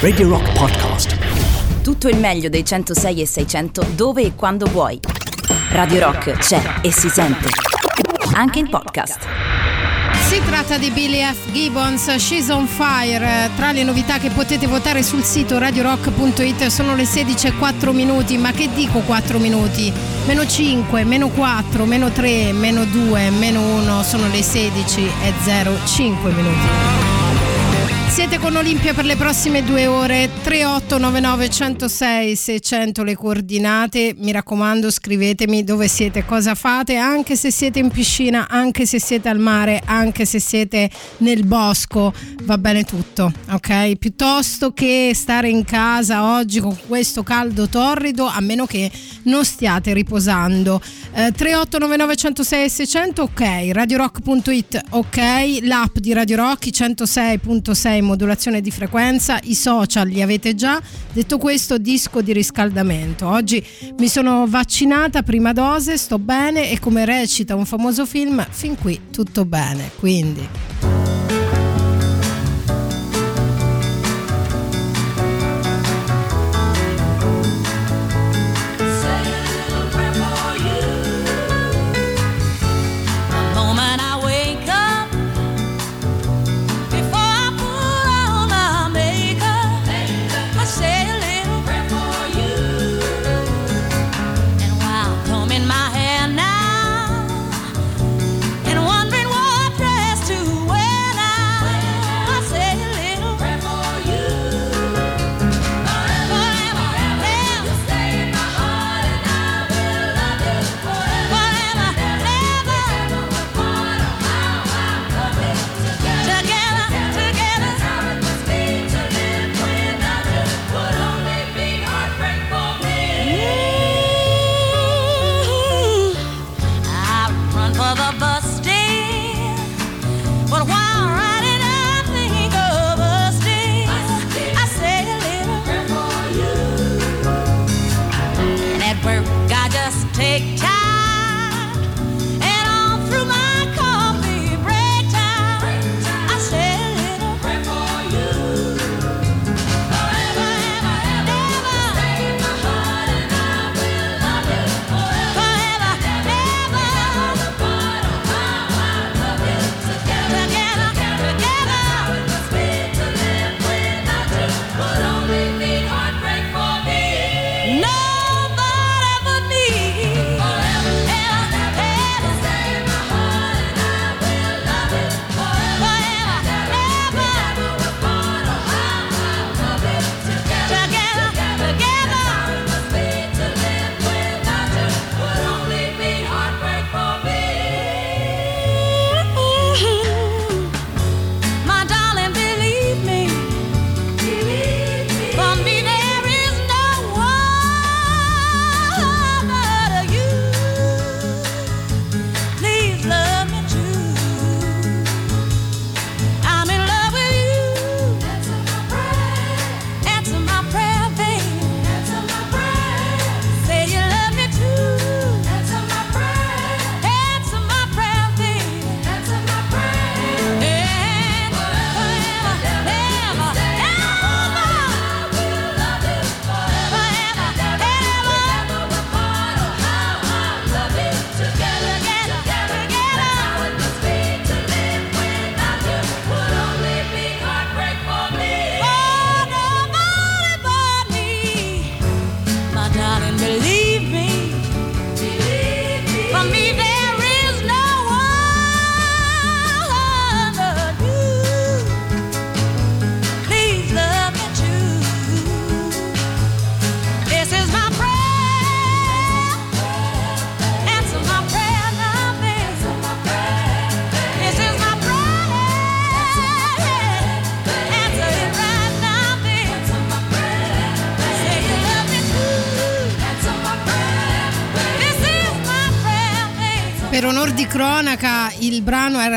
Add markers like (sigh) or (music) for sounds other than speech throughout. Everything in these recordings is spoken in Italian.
Radio Rock Podcast. Tutto il meglio dei 106 e 600 dove e quando vuoi. Radio Rock c'è e si sente. Anche in podcast. Si tratta di Billy F. Gibbons, She's on Fire. Tra le novità che potete votare sul sito radiorock.it sono le 16 e 4 minuti. Ma che dico 4 minuti? Meno 5, meno 4, meno 3, meno 2, meno 1 sono le 16 e 0, 5 minuti. Siete con Olimpia per le prossime due ore. 3899 106 600 le coordinate. Mi raccomando scrivetemi dove siete cosa fate anche se siete in piscina anche se siete al mare anche se siete nel bosco va bene tutto ok? Piuttosto che stare in casa oggi con questo caldo torrido a meno che non stiate riposando. Eh, 3899 106 600 ok? Radiorock.it ok? L'app di Radio Rock 106.6 modulazione di frequenza, i social li avete già. Detto questo, disco di riscaldamento. Oggi mi sono vaccinata, prima dose, sto bene e come recita un famoso film, fin qui tutto bene. Quindi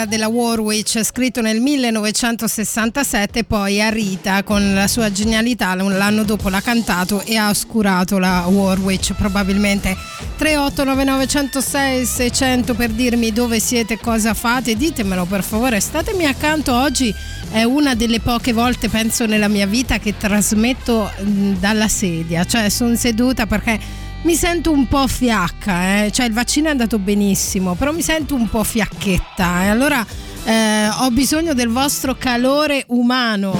brano era della Warwich, scritto nel 1967, poi a Rita con la sua genialità l'anno dopo l'ha cantato e ha oscurato la Warwich, probabilmente. 3899 106 600 per dirmi dove siete, cosa fate, ditemelo per favore, statemi accanto oggi è una delle poche volte penso nella mia vita che trasmetto dalla sedia, cioè sono seduta perché mi sento un po' fiacca, eh? cioè il vaccino è andato benissimo, però mi sento un po' fiacchetta e allora eh, ho bisogno del vostro calore umano.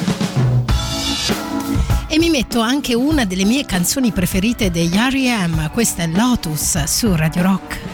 E mi metto anche una delle mie canzoni preferite degli R.E.M. Questa è Lotus su Radio Rock.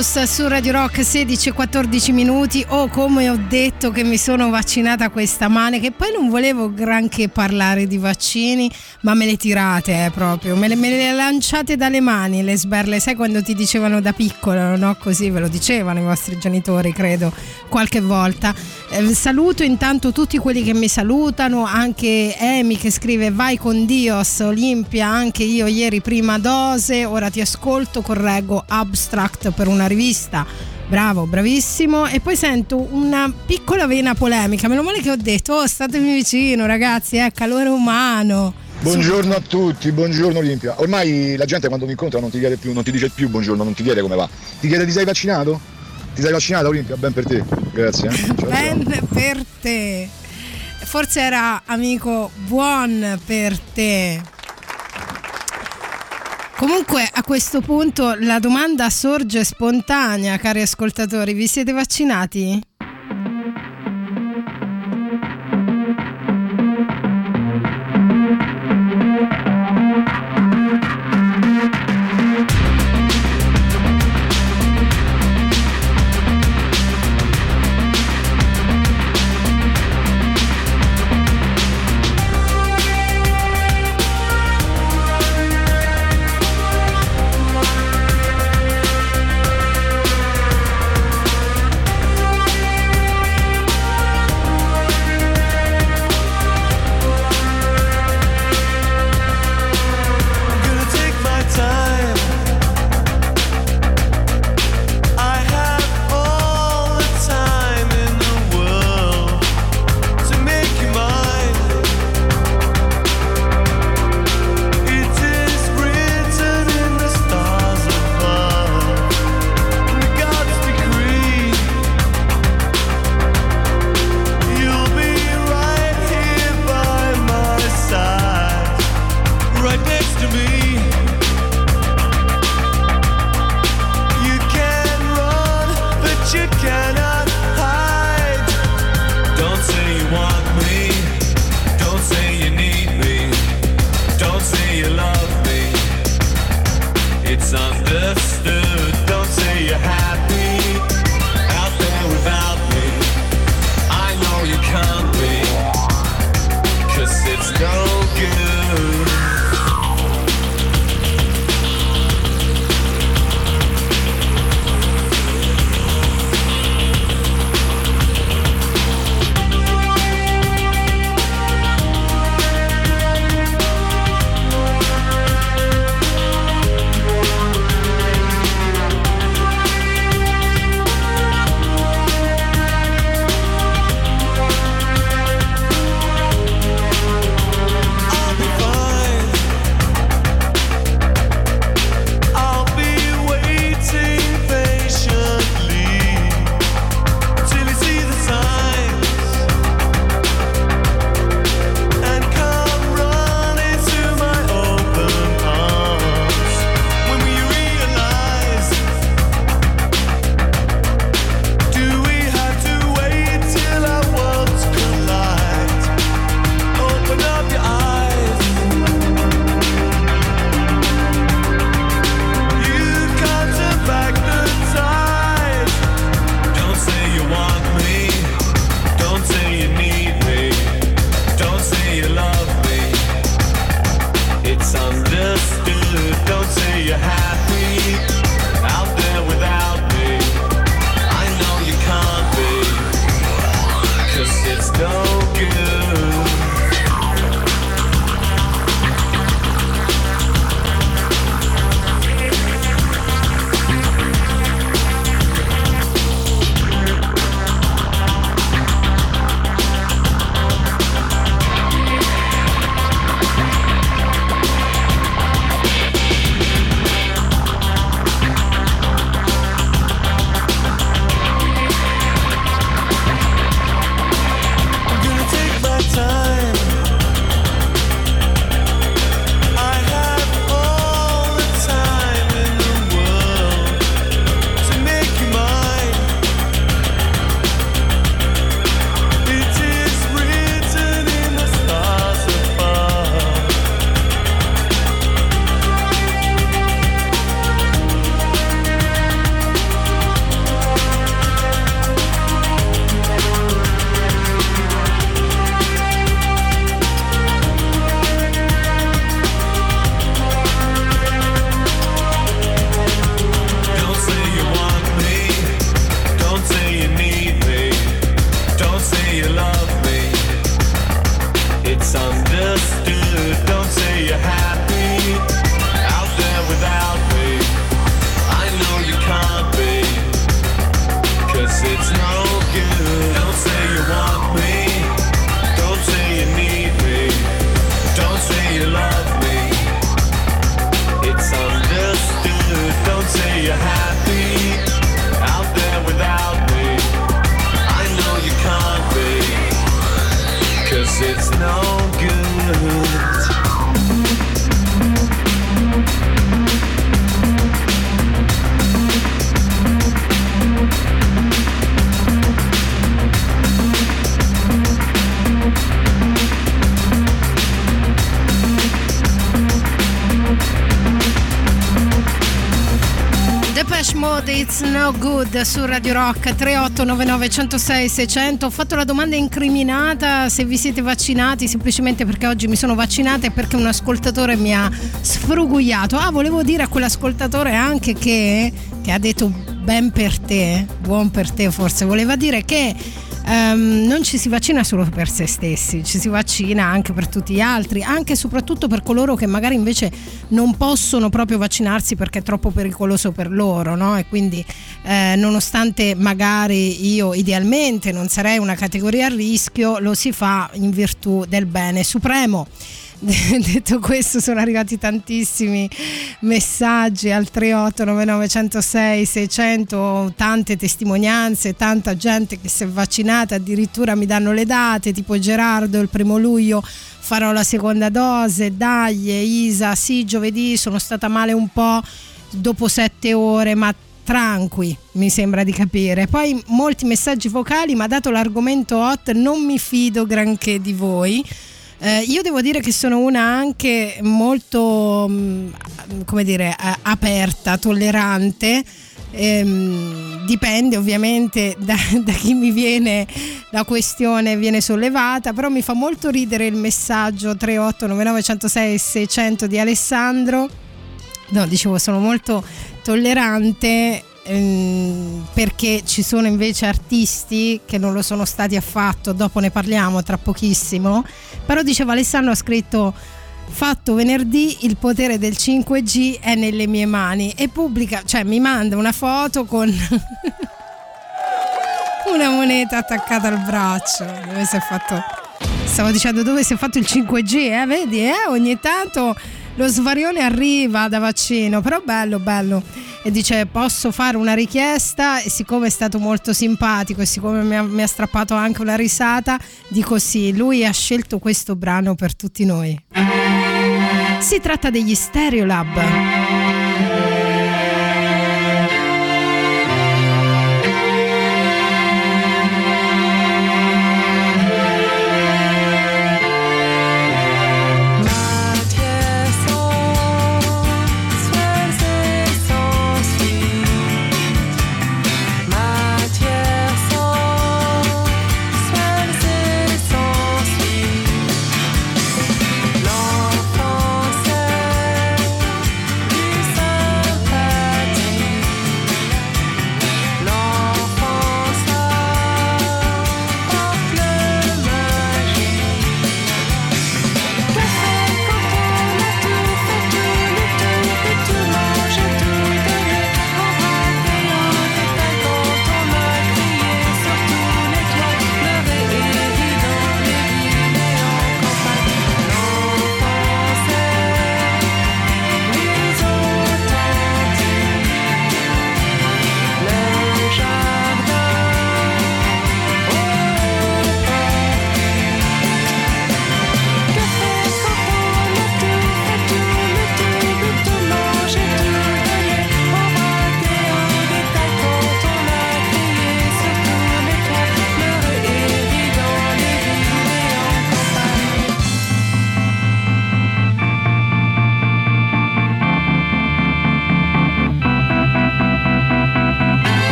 Lotus su Radio Rock 16-14 minuti. O oh, come ho detto che mi sono vaccinata questa mane che poi non volevo granché parlare di vaccini ma me le tirate eh, proprio. Me le, me le, lanciate dalle mani le sberle. Sai quando ti dicevano da piccolo no? Così ve lo dicevano i vostri genitori credo qualche volta. Eh, saluto intanto tutti quelli che mi salutano anche Emi che scrive vai con Dios Olimpia anche io ieri prima dose ora ti ascolto correggo abs abstract per una rivista. Bravo, bravissimo. E poi sento una piccola vena polemica. Meno male che ho detto, oh, statemi vicino, ragazzi, è calore umano. Buongiorno a tutti, buongiorno Olimpia. Ormai la gente quando mi incontra non ti, chiede più, non ti dice più buongiorno, non ti chiede come va. Ti chiede ti sei vaccinato? Ti sei vaccinato Olimpia? Ben per te. Grazie. Eh. Ben ciao. per te. Forse era amico buon per te. Comunque a questo punto la domanda sorge spontanea, cari ascoltatori, vi siete vaccinati? No Good su Radio Rock 3899 106 600 ho fatto la domanda incriminata se vi siete vaccinati semplicemente perché oggi mi sono vaccinata e perché un ascoltatore mi ha sfrugugliato. Ah volevo dire a quell'ascoltatore anche che, che ha detto ben per te buon per te forse. Voleva dire che um, non ci si vaccina solo per se stessi, ci si vaccina anche per tutti gli altri, anche e soprattutto per coloro che magari invece non possono proprio vaccinarsi perché è troppo pericoloso per loro, no? E quindi eh, nonostante magari io idealmente non sarei una categoria a rischio, lo si fa in virtù del bene supremo. (laughs) detto questo sono arrivati tantissimi messaggi al 3899106 600 tante testimonianze tanta gente che si è vaccinata addirittura mi danno le date tipo Gerardo il primo luglio farò la seconda dose dai Isa sì giovedì sono stata male un po' dopo sette ore ma tranqui, mi sembra di capire. Poi molti messaggi vocali, ma dato l'argomento hot non mi fido granché di voi. Eh, io devo dire che sono una anche molto, mm, come dire, aperta, tollerante. Ehm, dipende ovviamente (laughs) da, da, chi mi viene la questione viene sollevata però mi fa molto ridere il messaggio 3899 600 di Alessandro no dicevo sono molto tollerante ehm, perché ci sono invece artisti che non lo sono stati affatto, dopo ne parliamo tra pochissimo, però diceva Alessandro ha scritto fatto venerdì il potere del 5G è nelle mie mani e pubblica, cioè mi manda una foto con (laughs) una moneta attaccata al braccio dove si è fatto stavo dicendo dove si è fatto il 5G eh? vedi eh? ogni tanto lo svarione arriva da vaccino però bello bello e dice posso fare una richiesta e siccome è stato molto simpatico e siccome mi ha, mi ha strappato anche una risata dico sì, lui ha scelto questo brano per tutti noi. Si tratta degli Stereolab.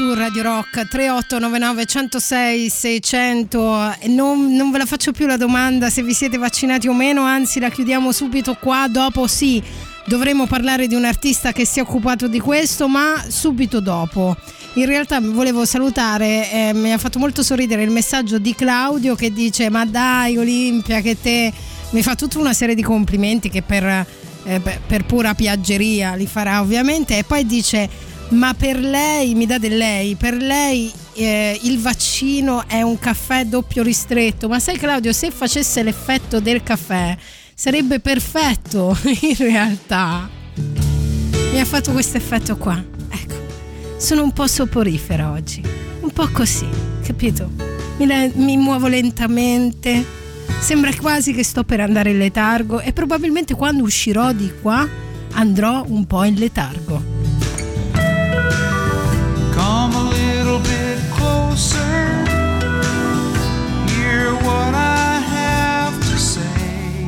Su Radio Rock 3899 106 600 non, non ve la faccio più la domanda se vi siete vaccinati o meno anzi la chiudiamo subito qua dopo sì dovremo parlare di un artista che si è occupato di questo ma subito dopo. In realtà volevo salutare eh, mi ha fatto molto sorridere il messaggio di Claudio che dice ma dai Olimpia che te mi fa tutta una serie di complimenti che per eh, per pura piaggeria li farà ovviamente. E poi dice ma per lei, mi dà del lei, per lei eh, il vaccino è un caffè doppio ristretto, ma sai Claudio se facesse l'effetto del caffè sarebbe perfetto (laughs) in realtà. Mi ha fatto questo effetto qua, ecco, sono un po' soporifera oggi, un po' così, capito? Mi, mi muovo lentamente Sembra quasi che sto per andare in letargo e probabilmente quando uscirò di qua andrò un po' in letargo. Come a little bit closer. Hear what I have to say.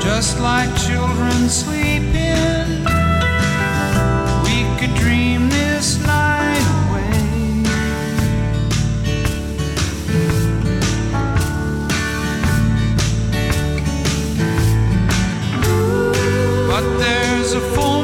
Just like children sleeping But there's a full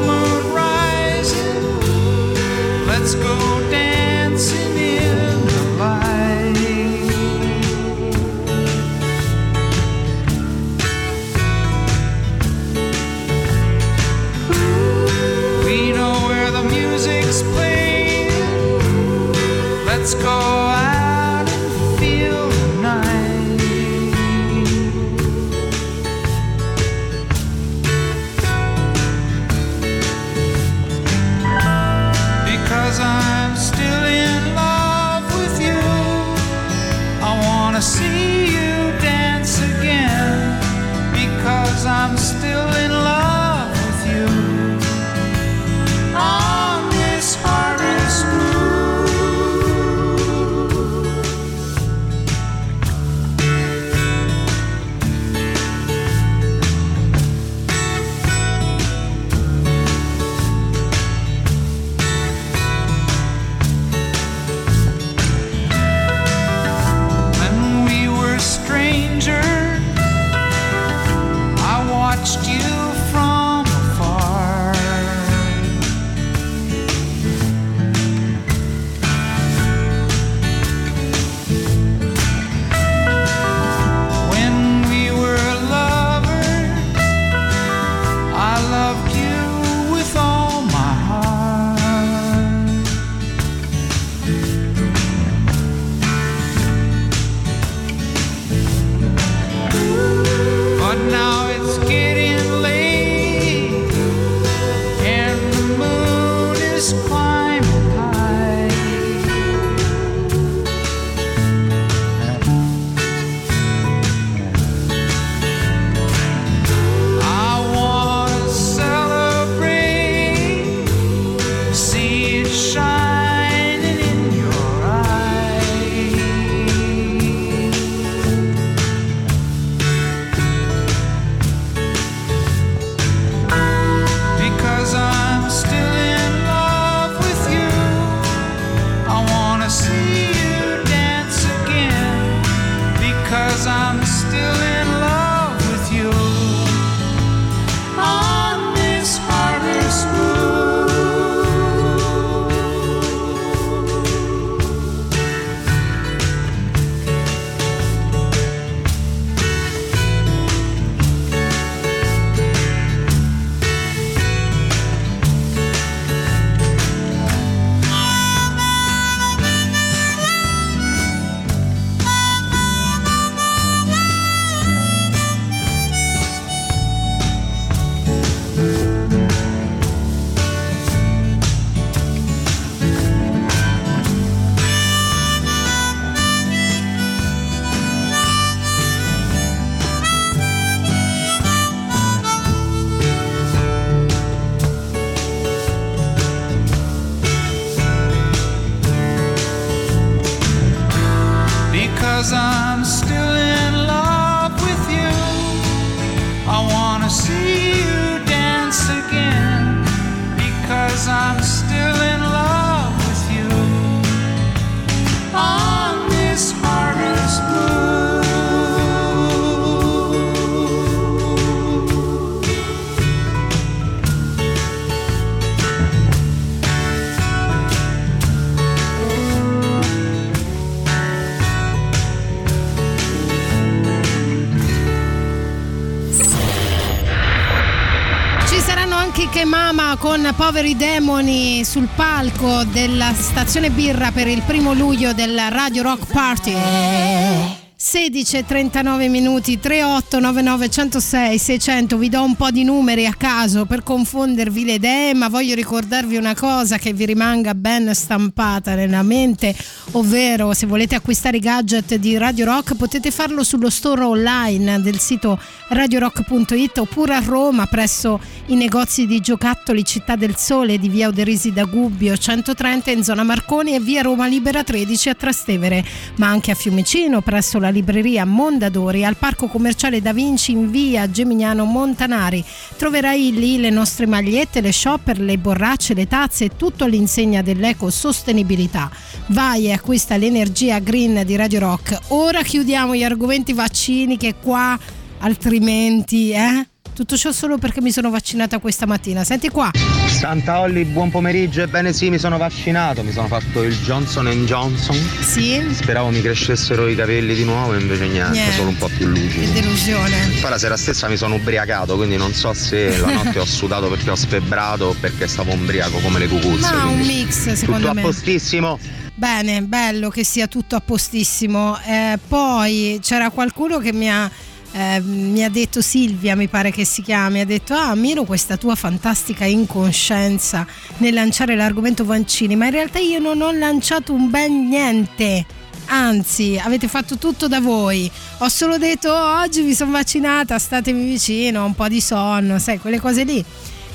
Poveri Demoni sul palco della stazione Birra per il primo luglio del Radio Rock Party. 16 39 minuti 38 99 106 600 vi do un po' di numeri a caso per confondervi le idee ma voglio ricordarvi una cosa che vi rimanga ben stampata nella mente ovvero se volete acquistare i gadget di Radio Rock potete farlo sullo store online del sito radiorock.it oppure a Roma presso i negozi di giocattoli Città del Sole di via Oderisi da Gubbio 130 in zona Marconi e via Roma Libera 13 a Trastevere ma anche a Fiumicino presso la libreria Mondadori al parco commerciale Da Vinci in via Gemignano Montanari. Troverai lì le nostre magliette, le shopper, le borracce, le tazze e tutto all'insegna dell'ecosostenibilità. Vai e acquista l'energia green di Radio Rock. Ora chiudiamo gli argomenti vaccini che qua altrimenti, eh? Tutto ciò solo perché mi sono vaccinata questa mattina. Senti qua. Santa Olli, buon pomeriggio. Ebbene sì, mi sono vaccinato, mi sono fatto il Johnson Johnson. Sì. Speravo mi crescessero i capelli di nuovo, invece niente, Niente. solo un po' più lucidi. Che delusione. Poi la sera stessa mi sono ubriacato, quindi non so se la (laughs) notte ho sudato perché ho sfebbrato o perché stavo ubriaco come le cucuzze. Ma un mix secondo Tutto me. a postissimo. Bene, bello che sia tutto a postissimo. Eh, poi c'era qualcuno che mi ha, eh, mi ha detto, Silvia mi pare che si chiami, ha detto ah ammiro questa tua fantastica incoscienza nel lanciare l'argomento vaccini, ma in realtà io non ho lanciato un bel niente. Anzi, avete fatto tutto da voi. Ho solo detto "Oh, oggi mi sono vaccinata, statemi vicino, ho un po' di sonno, sai, quelle cose lì,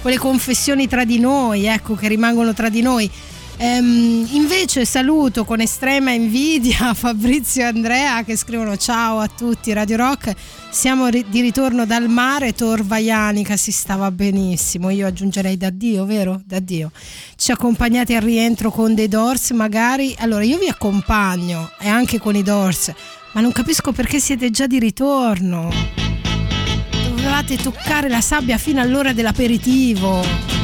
quelle confessioni tra di noi, ecco, che rimangono tra di noi. Ehm, invece saluto con estrema invidia (laughs) Fabrizio e Andrea che scrivono ciao a tutti Radio Rock. Siamo ri- di ritorno dal mare Tor Vaianica si stava benissimo. Io aggiungerei da Dio vero? da Dio. Ci accompagnate al rientro con dei Doors magari? Allora io vi accompagno e anche con i Doors ma non capisco perché siete già di ritorno. Dovevate toccare la sabbia fino all'ora dell'aperitivo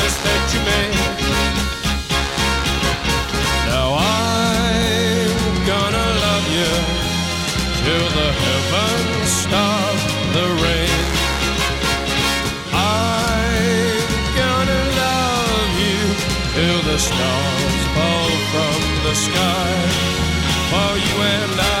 that you made? Now I'm gonna love you till the heavens stop the rain. I'm gonna love you till the stars fall from the sky for you and I.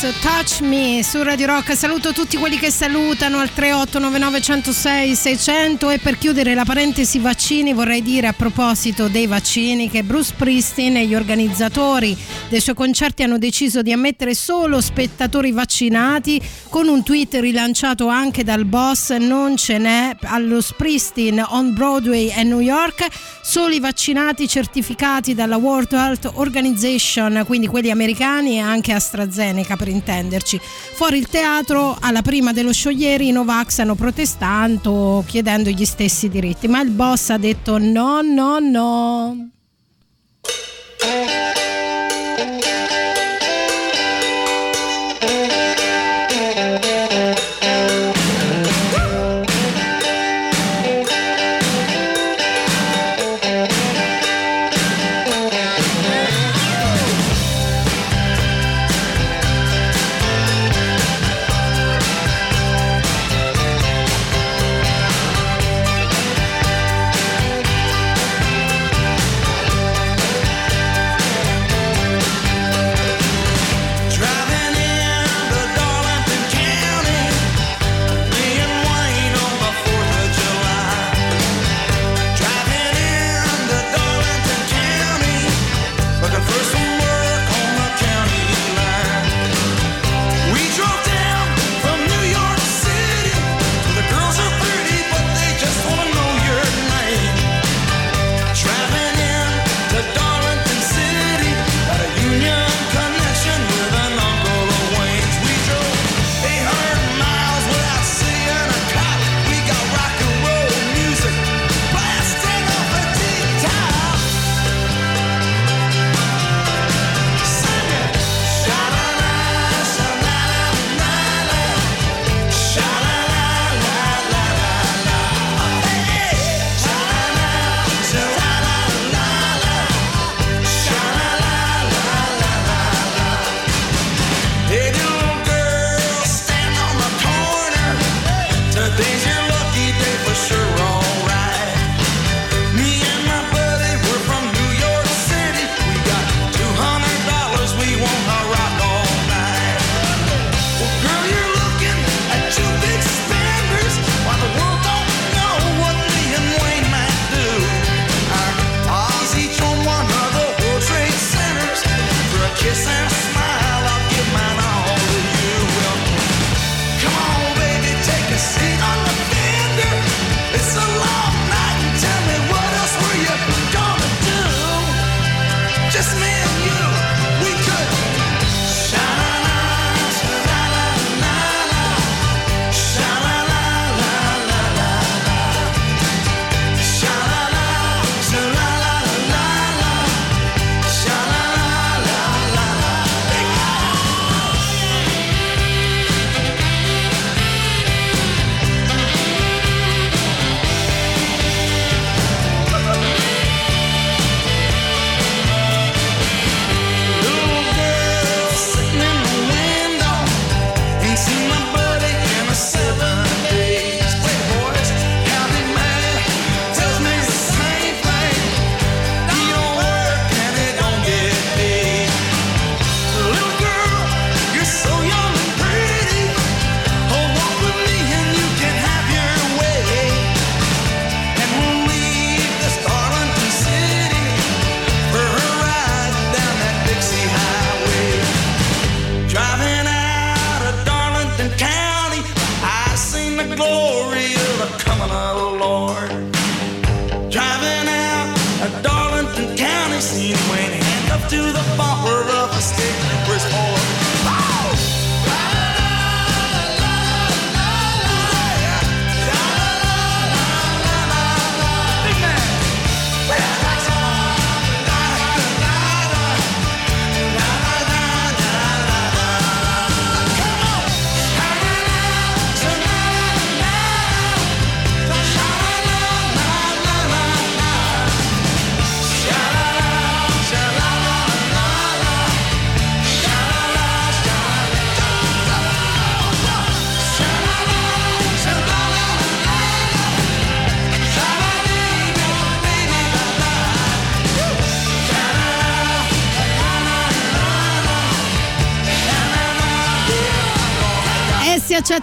Touch Me su Radio Rock. Saluto tutti quelli che salutano al 3899 106 600 e per chiudere la parentesi vaccini vorrei dire a proposito dei vaccini che Bruce Pristin e gli organizzatori dei suoi concerti hanno deciso di ammettere solo spettatori vaccinati con un tweet rilanciato anche dal boss non ce n'è allo Springsteen on Broadway a New York solo i vaccinati certificati dalla World Health Organization quindi quelli americani e anche AstraZeneca per intenderci. Fuori il teatro alla prima dello show ieri i Novax hanno protestato chiedendo gli stessi diritti. Ma il boss ha detto no no no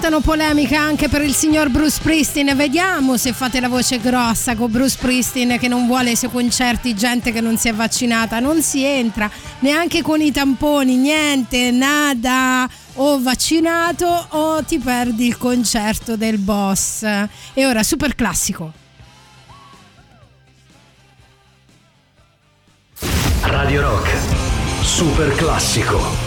accettano polemica anche per il signor Bruce Pristin. Vediamo se fate la voce grossa con Bruce Pristin che non vuole ai suoi concerti gente che non si è vaccinata. Non si entra neanche con i tamponi, niente, nada. O vaccinato o ti perdi il concerto del boss. E ora super classico. Radio Rock. Super classico.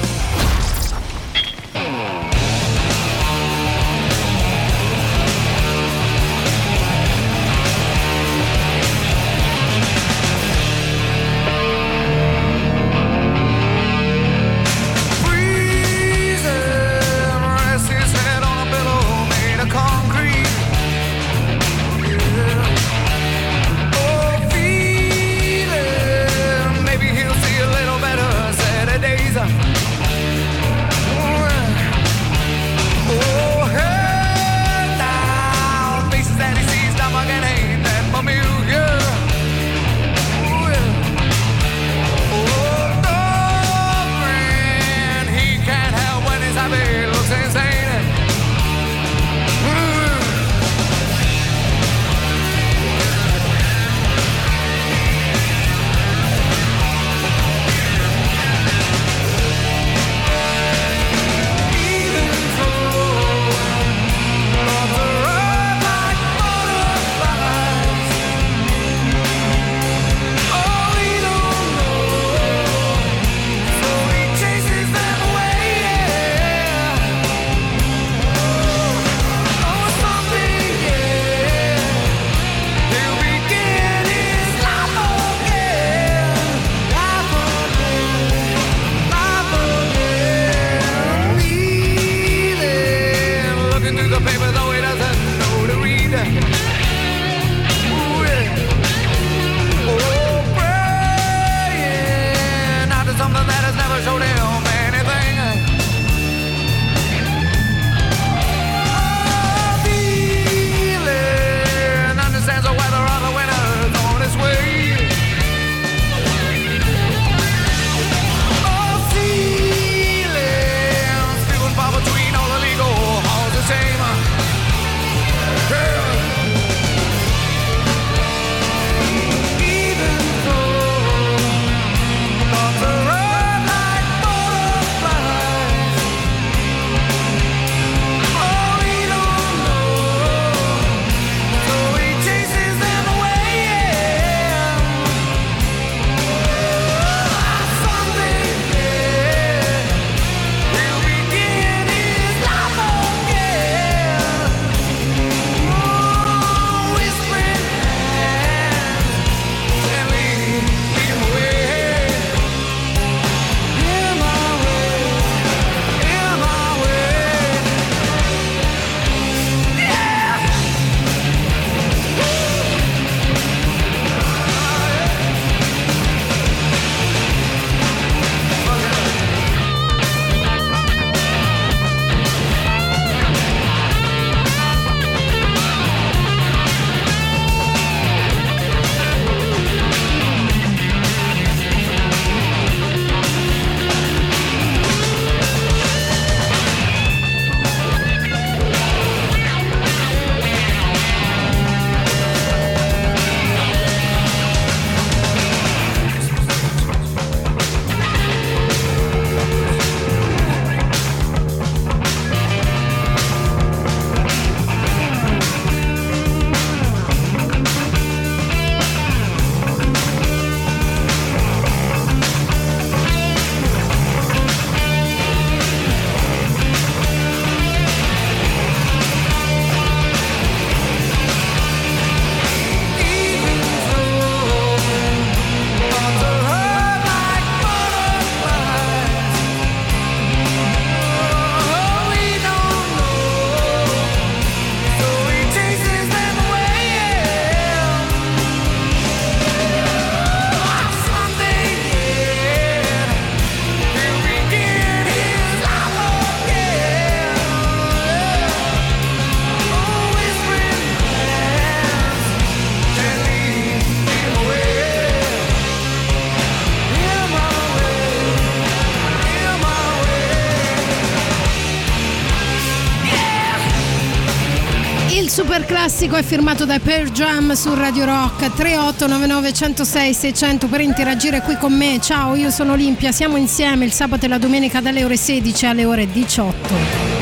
Classico è firmato da Pearl Jam su Radio Rock 3899 106 600 per interagire qui con me. Ciao, io sono Olimpia, siamo insieme il sabato e la domenica dalle ore 16 alle ore 18.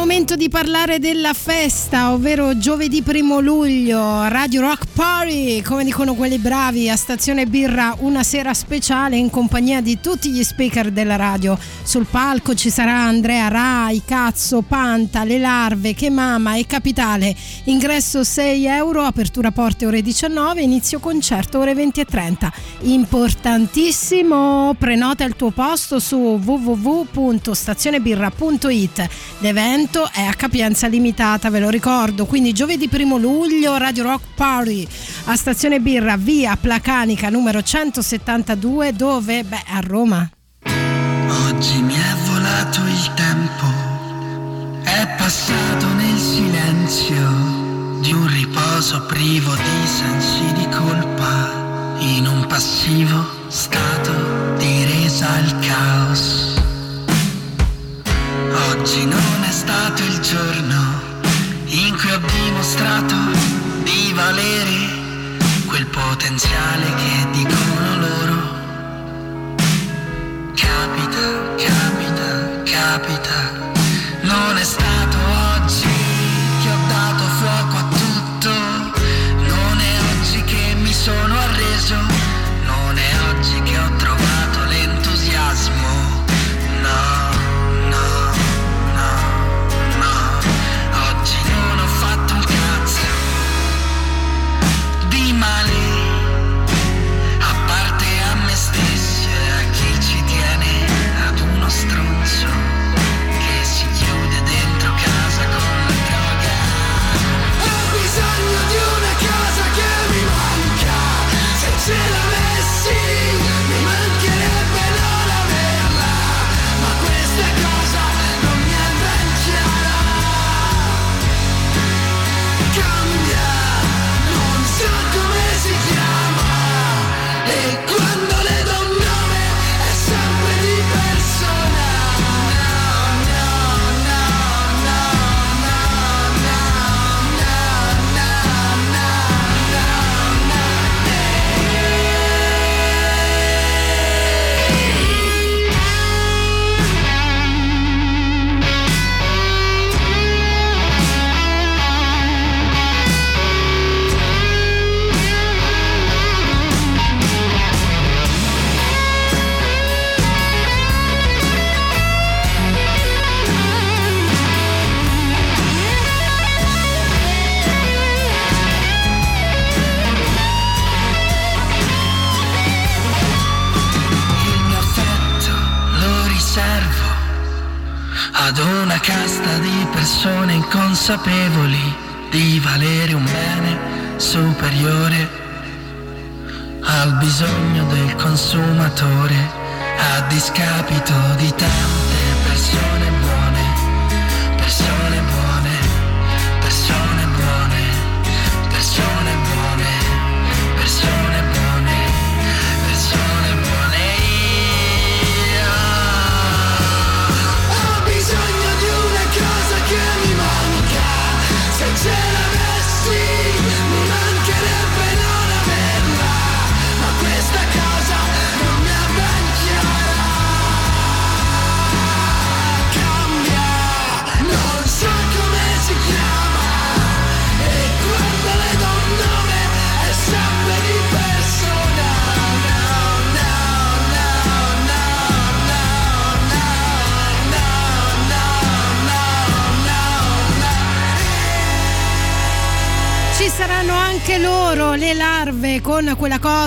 momento di parlare della festa, ovvero giovedì primo luglio, Radio Rock Party, come dicono quelli bravi, a Stazione Birra una sera speciale in compagnia di tutti gli speaker della radio. Sul palco ci sarà Andrea Rai, Cazzo, Panta, Le Larve, Che Mama e Capitale. Ingresso 6 euro, apertura porte ore 19, inizio concerto ore 20 e 30. Importantissimo, prenota il tuo posto su www.stazionebirra.it. L'evento evento è a capienza limitata, ve lo ricordo. Quindi giovedì 1 luglio Radio Rock Party a Stazione Birra, via Placanica numero 172, dove? Beh, a Roma. Oggi mi è volato il tempo, è passato nel silenzio di un riposo privo di sensi di colpa, in un passivo stato di resa al caos. Oggi non è stato il giorno in cui ho dimostrato di valere quel potenziale che dicono loro. Capita, capita, capita, non è stato disappear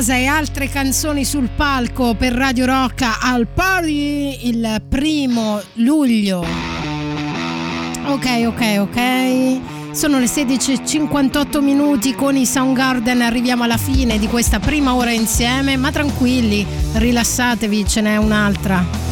cosa e altre canzoni sul palco per Radio Rocca al party il primo luglio. Ok, ok, ok. Sono le 16.58 minuti con i Soundgarden, arriviamo alla fine di questa prima ora insieme, ma tranquilli, rilassatevi, ce n'è un'altra.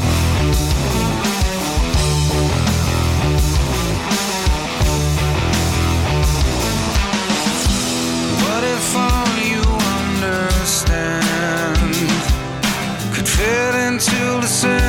to listen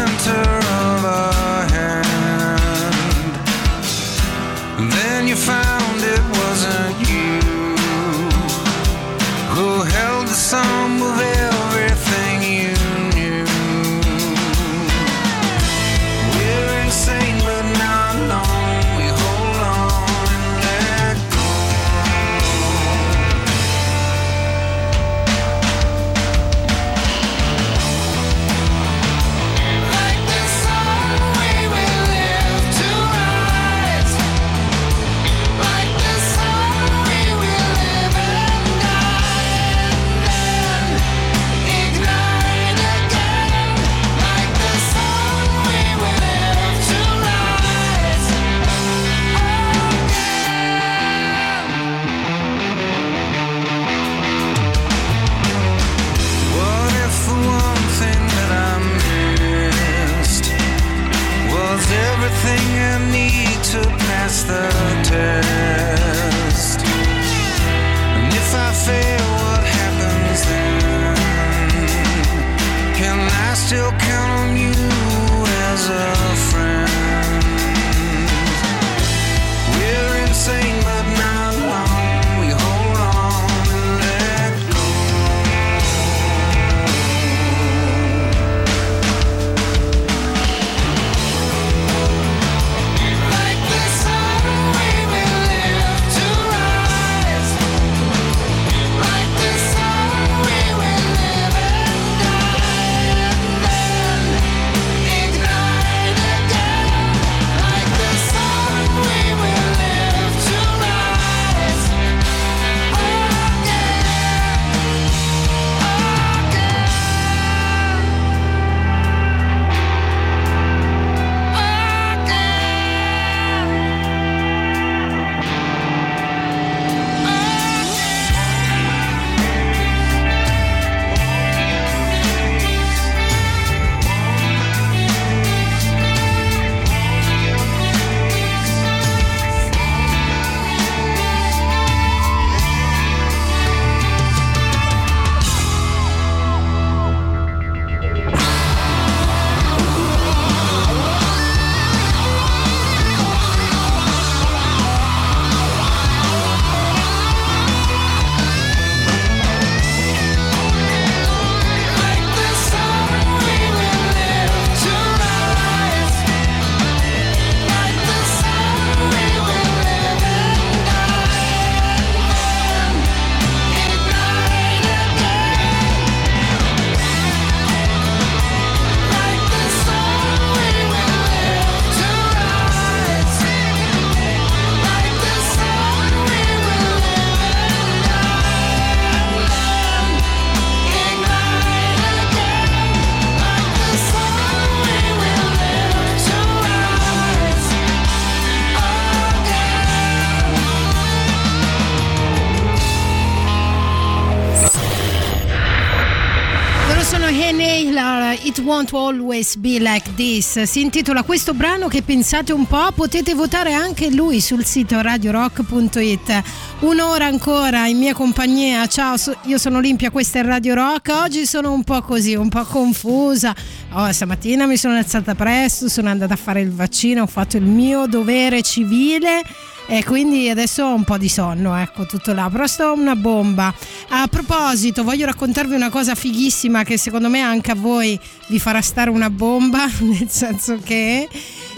Won't Always Be Like This. Si intitola questo brano che pensate un po', potete votare anche lui sul sito radiorock.it. Un'ora ancora in mia compagnia. Ciao, io sono Olimpia, questa è Radio Rock. Oggi sono un po' così, un po' confusa. Oh, stamattina mi sono alzata presto, sono andata a fare il vaccino, ho fatto il mio dovere civile e quindi adesso ho un po' di sonno, ecco tutto là, però sto una bomba. A proposito, voglio raccontarvi una cosa fighissima che secondo me anche a voi vi farà stare una bomba, (laughs) nel senso che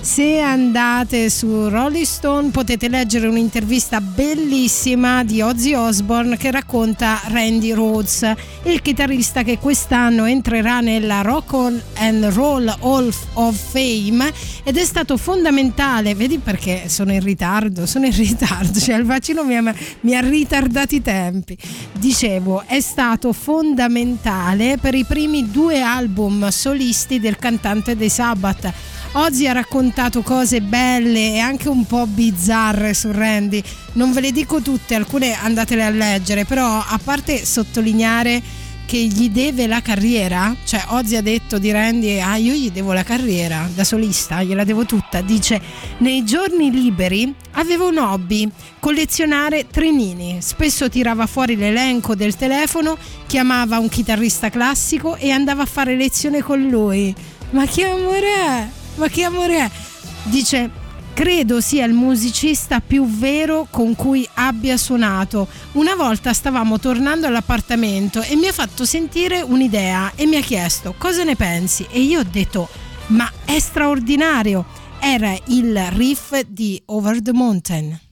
se andate su Rolling Stone potete leggere un'intervista bellissima di Ozzy Osbourne che racconta Randy Rhodes, il chitarrista che quest'anno entrerà nella Rock and Roll Hall of Fame ed è stato fondamentale, vedi perché sono in ritardo, sono in ritardo, cioè il vaccino mi ha, mi ha ritardato i tempi. Dicevo, è stato fondamentale per i primi due album solisti del cantante dei Sabbath. Ozzy ha raccontato cose belle e anche un po' bizzarre su Randy. Non ve le dico tutte, alcune andatele a leggere, però a parte sottolineare che gli deve la carriera, cioè Ozzy ha detto di Randy, ah io gli devo la carriera da solista, gliela devo tutta, dice nei giorni liberi avevo un hobby, collezionare trenini, spesso tirava fuori l'elenco del telefono, chiamava un chitarrista classico e andava a fare lezione con lui. Ma che amore è? Ma che amore è? Dice credo sia il musicista più vero con cui abbia suonato. Una volta stavamo tornando all'appartamento e mi ha fatto sentire un'idea e mi ha chiesto cosa ne pensi e io ho detto ma è straordinario. Era il riff di Over the Mountain.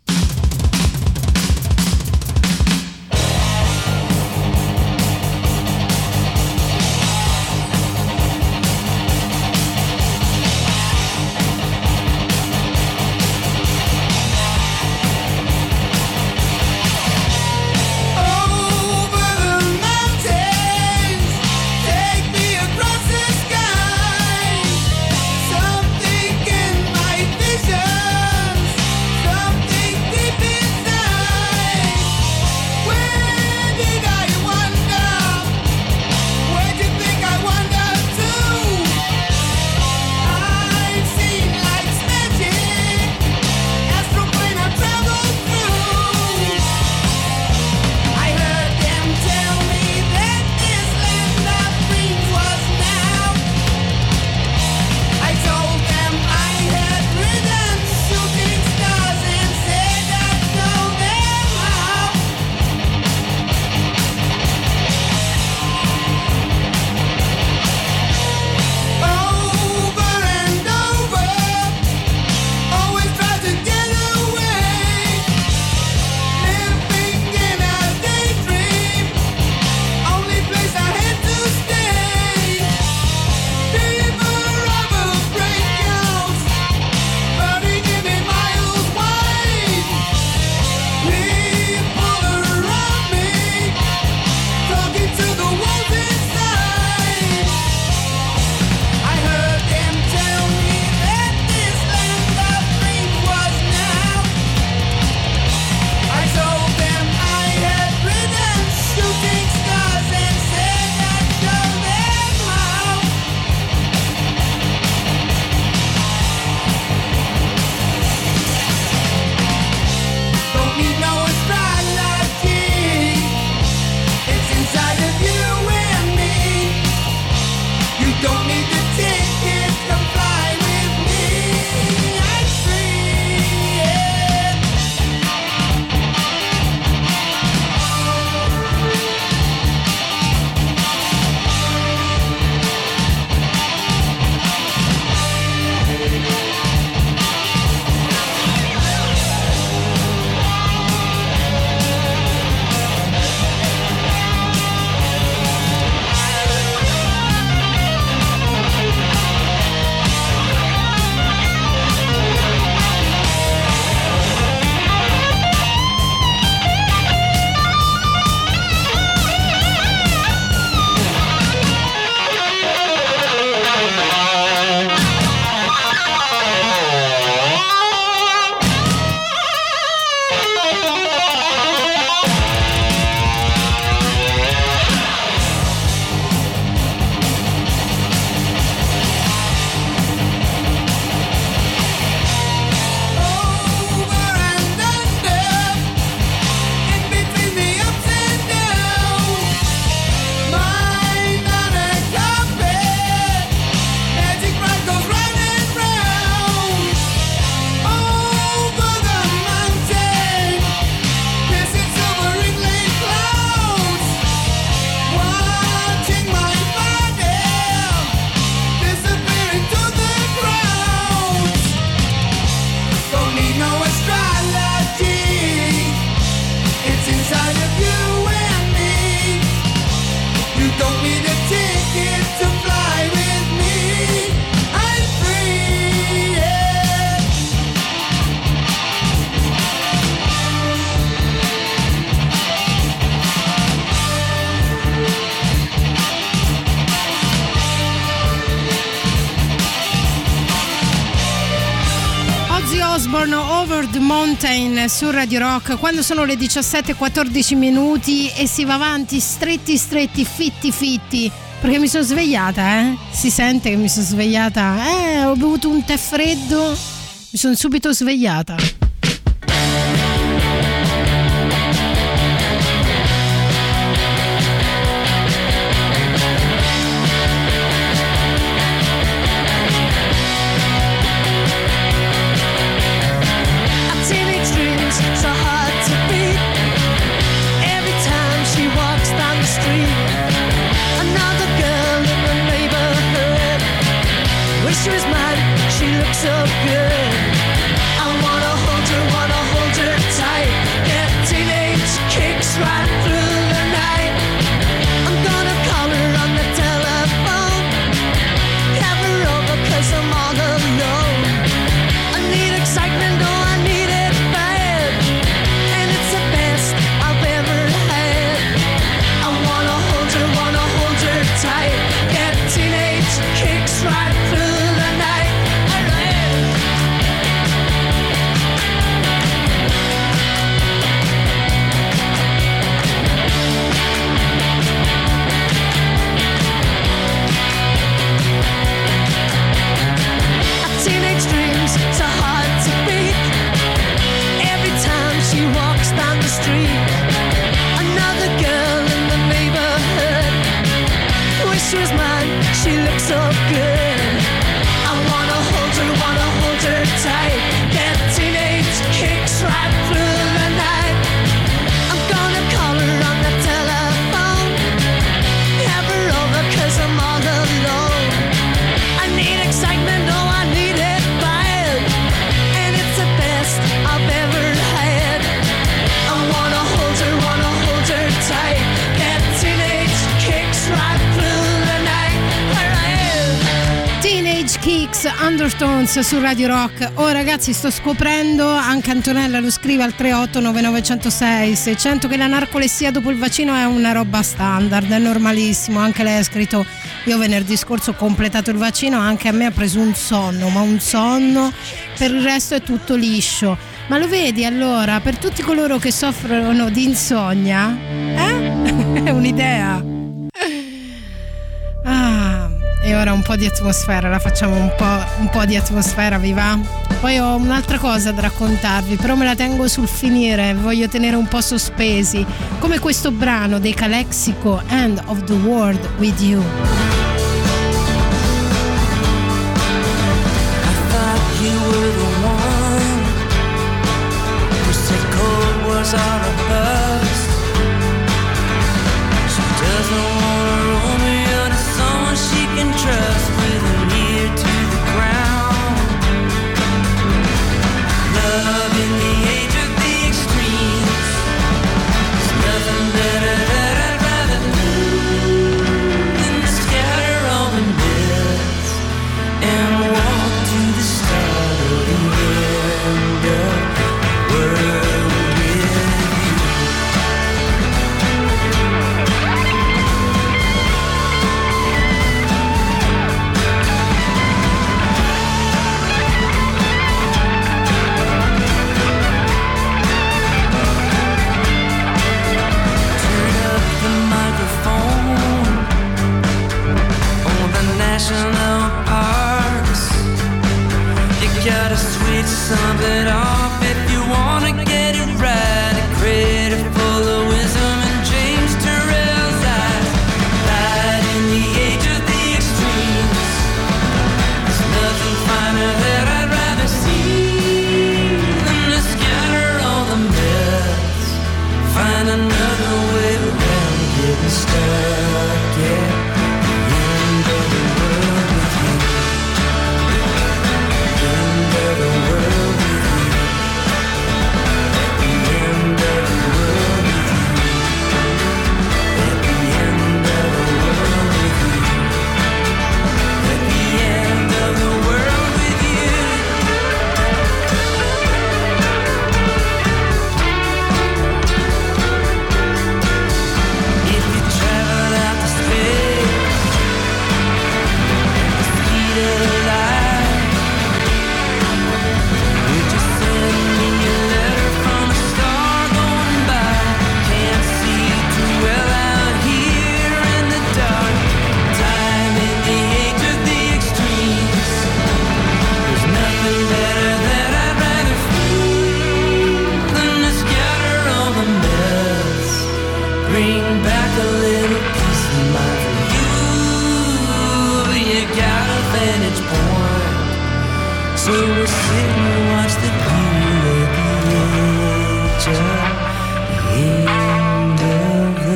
Mountain su Radio Rock quando sono le 17.14 minuti e si va avanti stretti stretti, fitti fitti. Perché mi sono svegliata, eh? Si sente che mi sono svegliata. Eh, ho bevuto un tè freddo, mi sono subito svegliata. Kicks Undertones su Radio Rock. Oh ragazzi, sto scoprendo, anche Antonella lo scrive al 38991066 600 che la narcolessia dopo il vaccino è una roba standard, è normalissimo. Anche lei ha scritto io venerdì scorso ho completato il vaccino, anche a me ha preso un sonno, ma un sonno, per il resto è tutto liscio. Ma lo vedi allora, per tutti coloro che soffrono di insonnia, eh? (laughs) è un'idea. Ora un po' di atmosfera, la facciamo un po', un po' di atmosfera, vi va? Poi ho un'altra cosa da raccontarvi, però me la tengo sul finire, voglio tenere un po' sospesi, come questo brano dei Calexico, End of the World with You. So we'll sit and watch the people at the edge of the end of the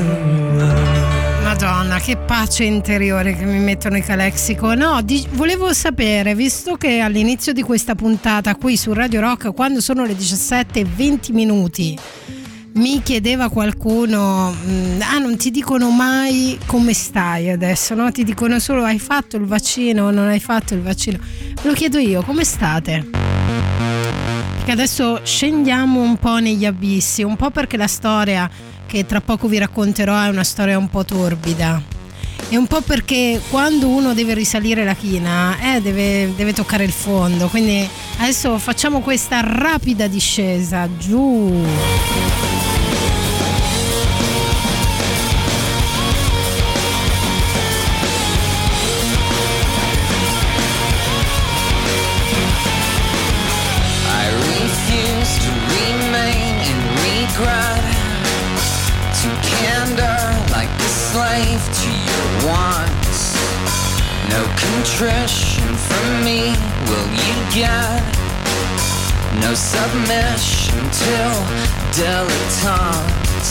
world. Madonna, che pace interiore che mi mettono i Calexico. No, di- volevo sapere, visto che all'inizio di questa puntata qui su Radio Rock, quando sono le 17 e 20 minuti, mi chiedeva qualcuno, mm, ah non ti dicono mai come stai adesso, no? ti dicono solo hai fatto il vaccino o non hai fatto il vaccino. Lo chiedo io, come state? Perché adesso scendiamo un po' negli abissi, un po' perché la storia che tra poco vi racconterò è una storia un po' torbida. E un po' perché quando uno deve risalire la china, eh, deve, deve toccare il fondo. Quindi adesso facciamo questa rapida discesa giù. No contrition from me will you get. No submission till dilettantes.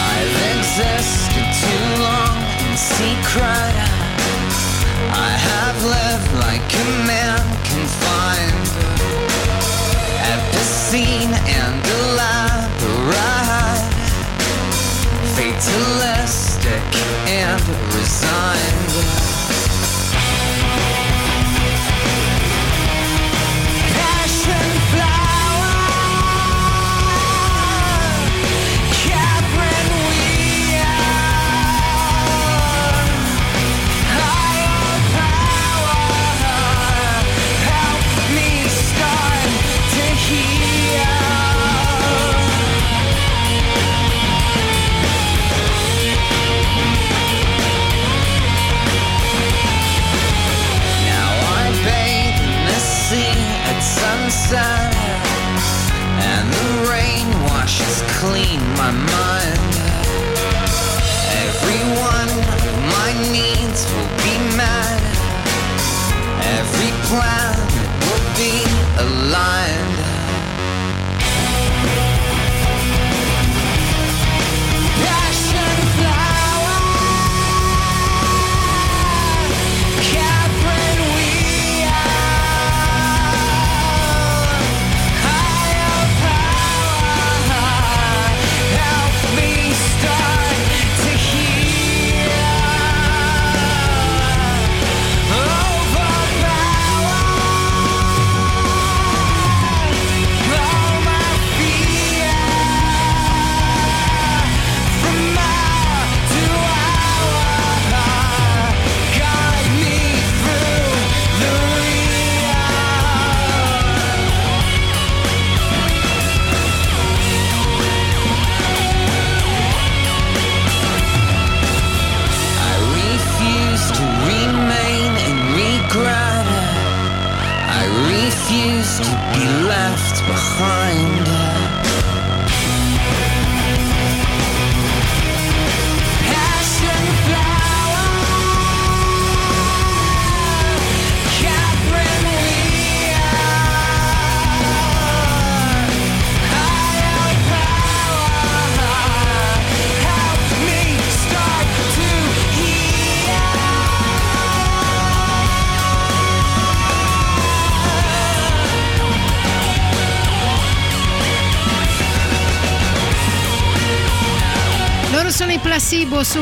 I've existed too long in secret. I have lived like a man Fatalistic and resigned. Sunset, and the rain washes clean my mind. Every one my needs will be met. Every planet will be aligned.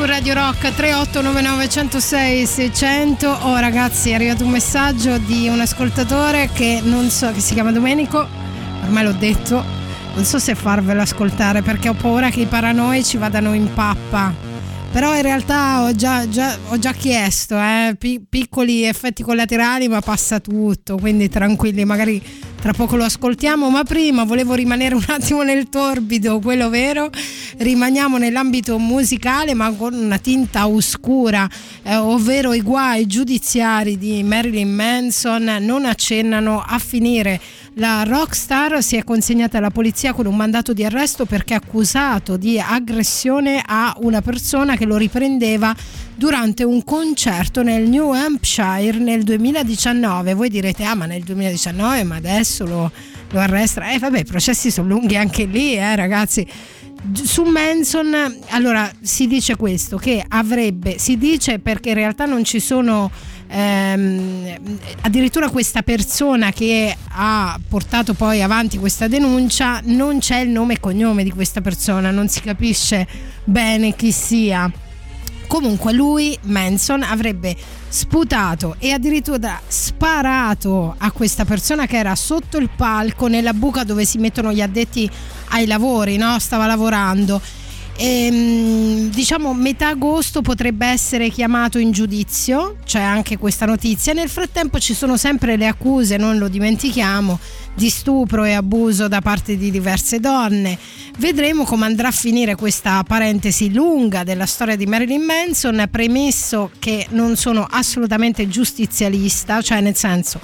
Radio Rock 3899 106 600. Oh ragazzi, è arrivato un messaggio di un ascoltatore che non so, che si chiama Domenico, ormai l'ho detto, non so se farvelo ascoltare perché ho paura che i paranoici vadano in pappa. Però in realtà ho già, già- ho già chiesto, eh, pi- piccoli effetti collaterali, ma passa tutto, quindi tranquilli, magari tra poco lo ascoltiamo, ma prima volevo rimanere un attimo nel torbido, quello vero, rimaniamo nell'ambito musicale ma con una tinta oscura, eh, ovvero i guai giudiziari di Marilyn Manson non accennano a finire. La rockstar si è consegnata alla polizia con un mandato di arresto perché accusato di aggressione a una persona che lo riprendeva durante un concerto nel New Hampshire nel 2019. Voi direte, ah ma nel 2019, ma adesso lo, lo arresta. Eh vabbè, i processi sono lunghi anche lì, eh ragazzi su Manson allora si dice questo che avrebbe si dice perché in realtà non ci sono ehm, addirittura questa persona che ha portato poi avanti questa denuncia non c'è il nome e cognome di questa persona non si capisce bene chi sia comunque lui Manson avrebbe sputato e addirittura sparato a questa persona che era sotto il palco nella buca dove si mettono gli addetti ai lavori, no? stava lavorando. E, mm, diciamo metà agosto potrebbe essere chiamato in giudizio, c'è anche questa notizia. Nel frattempo ci sono sempre le accuse, non lo dimentichiamo, di stupro e abuso da parte di diverse donne. Vedremo come andrà a finire questa parentesi lunga della storia di Marilyn Manson, premesso che non sono assolutamente giustizialista, cioè nel senso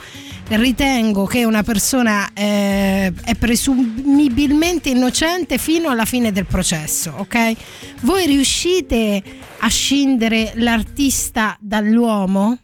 ritengo che una persona eh, è presumibilmente innocente fino alla fine del processo, ok? Voi riuscite a scindere l'artista dall'uomo?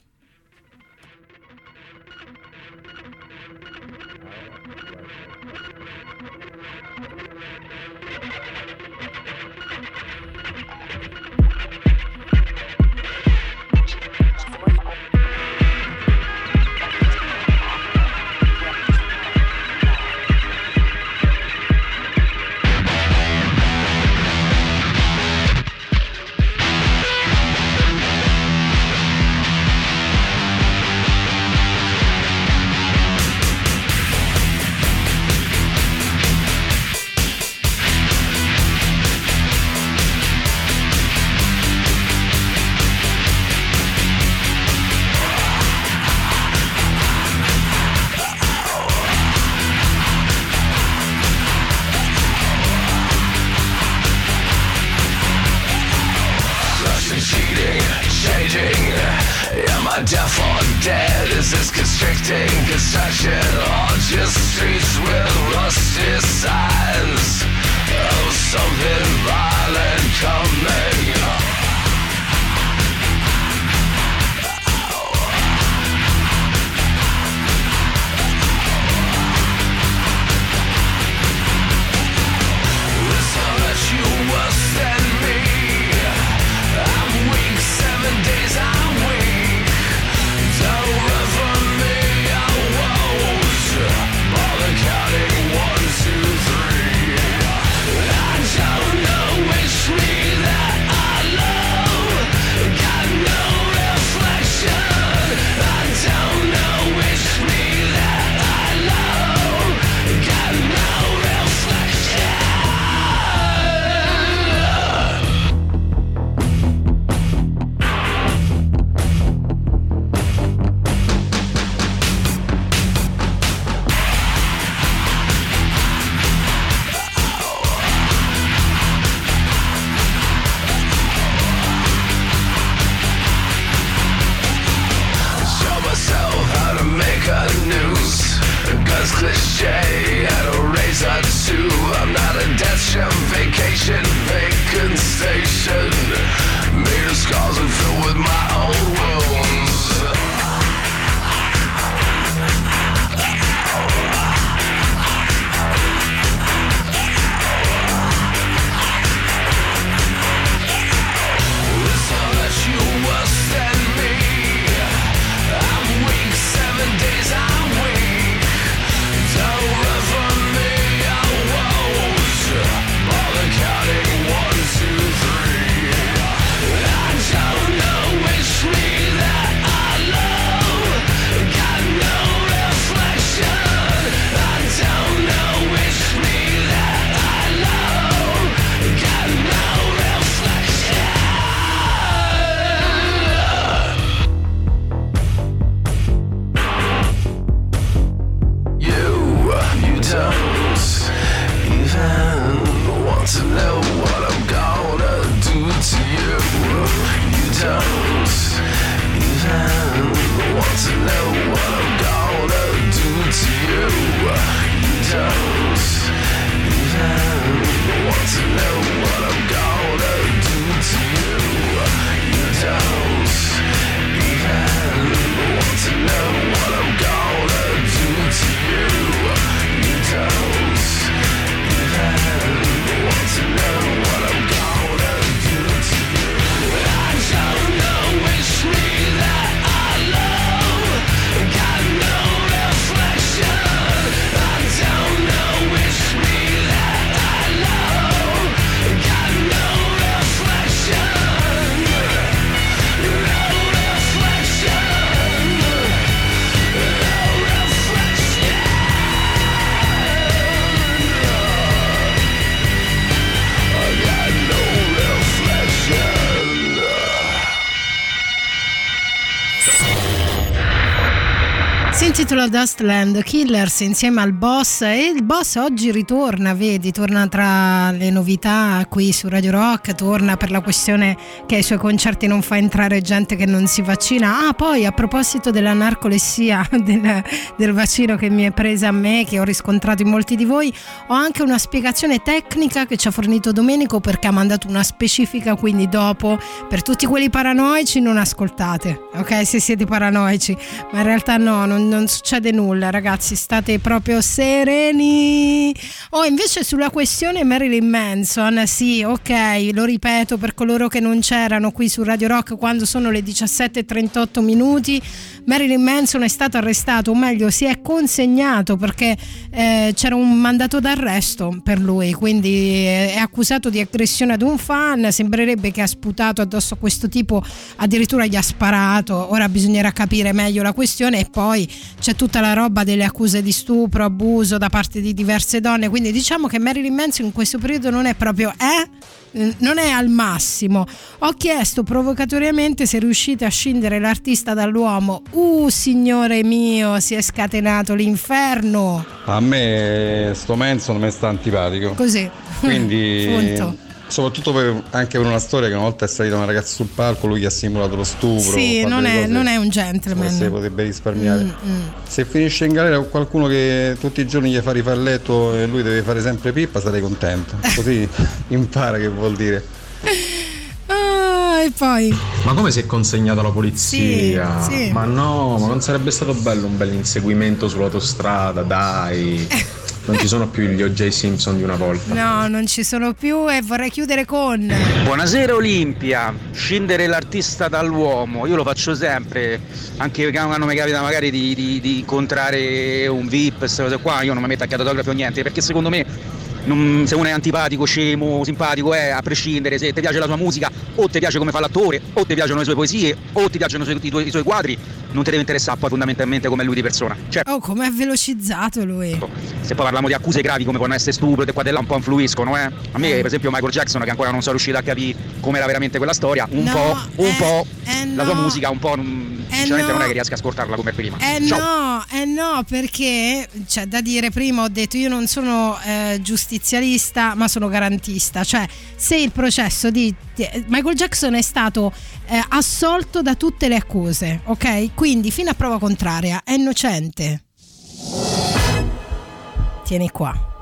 Si intitola Dustland Killers insieme al boss e il boss oggi ritorna, vedi, torna tra le novità qui su Radio Rock, torna per la questione che ai suoi concerti non fa entrare gente che non si vaccina. Ah, poi a proposito della narcolessia, (laughs) del, del vaccino che mi è presa a me, che ho riscontrato in molti di voi, ho anche una spiegazione tecnica che ci ha fornito Domenico perché ha mandato una specifica, quindi dopo per tutti quelli paranoici non ascoltate, ok? Se siete paranoici, ma in realtà no, non, non succede nulla, ragazzi, state proprio sereni. Oh, invece sulla questione Marilyn Manson, sì, ok, lo ripeto per coloro che non c'erano qui su Radio Rock quando sono le 17:38 minuti, Marilyn Manson è stato arrestato, o meglio, si è consegnato perché eh, c'era un mandato d'arresto per lui, quindi eh, è accusato di aggressione ad un fan, sembrerebbe che ha sputato addosso a questo tipo, addirittura gli ha sparato, ora bisognerà capire meglio la questione e poi c'è tutta la roba delle accuse di stupro, abuso da parte di diverse donne, quindi diciamo che Marilyn Manson in questo periodo non è proprio eh? non è al massimo. Ho chiesto provocatoriamente se riuscite a scindere l'artista dall'uomo. Uh, signore mio, si è scatenato l'inferno. A me sto Manson mi sta antipatico. Così. Quindi, (laughs) soprattutto per- anche per una storia che una volta è salita una ragazza sul palco, lui che ha simulato lo stupro. Sì, non è, non è un gentleman. potrebbe risparmiare. Mm, mm. Se finisce in galera con qualcuno che tutti i giorni gli fa rifare il letto e lui deve fare sempre pippa, sarei contento. (laughs) Così impara che vuol dire. Ah, e poi Ma come si è consegnato alla polizia? Sì, sì. Ma no, ma non sarebbe stato bello un bel inseguimento sull'autostrada, dai. (laughs) Non ci sono più gli O.J. Simpson di una volta. no, non ci sono più e vorrei chiudere con Buonasera Olimpia, scindere l'artista dall'uomo, io lo faccio sempre, anche quando mi capita magari di, di- di incontrare un VIP, queste cose qua, io non mi metto a autografi o niente, perché secondo me non- se uno è antipatico, scemo, simpatico, è a prescindere, se ti piace la sua musica, o ti piace come fa l'attore, o ti piacciono le sue poesie, o ti piacciono i suoi, i tuoi- i suoi quadri, non ti deve interessare poi fondamentalmente come è lui di persona. Cioè, Oh, com'è velocizzato lui. se poi parliamo di accuse gravi come possono essere stupro e qua e là un po' influiscono, eh. A me, per esempio, Michael Jackson, che ancora non sono riuscito a capire com'era veramente quella storia, un No, po', un eh, po', eh la sua no. musica un po'. non- sinceramente no. non è che riesca a ascoltarla come prima. Eh Ciao. no, eh no, perché c'è da dire, prima ho detto io non sono eh, giustizialista, ma sono garantista, cioè se il processo di Michael Jackson è stato eh, assolto da tutte le accuse, ok? Quindi fino a prova contraria è innocente. Tieni qua.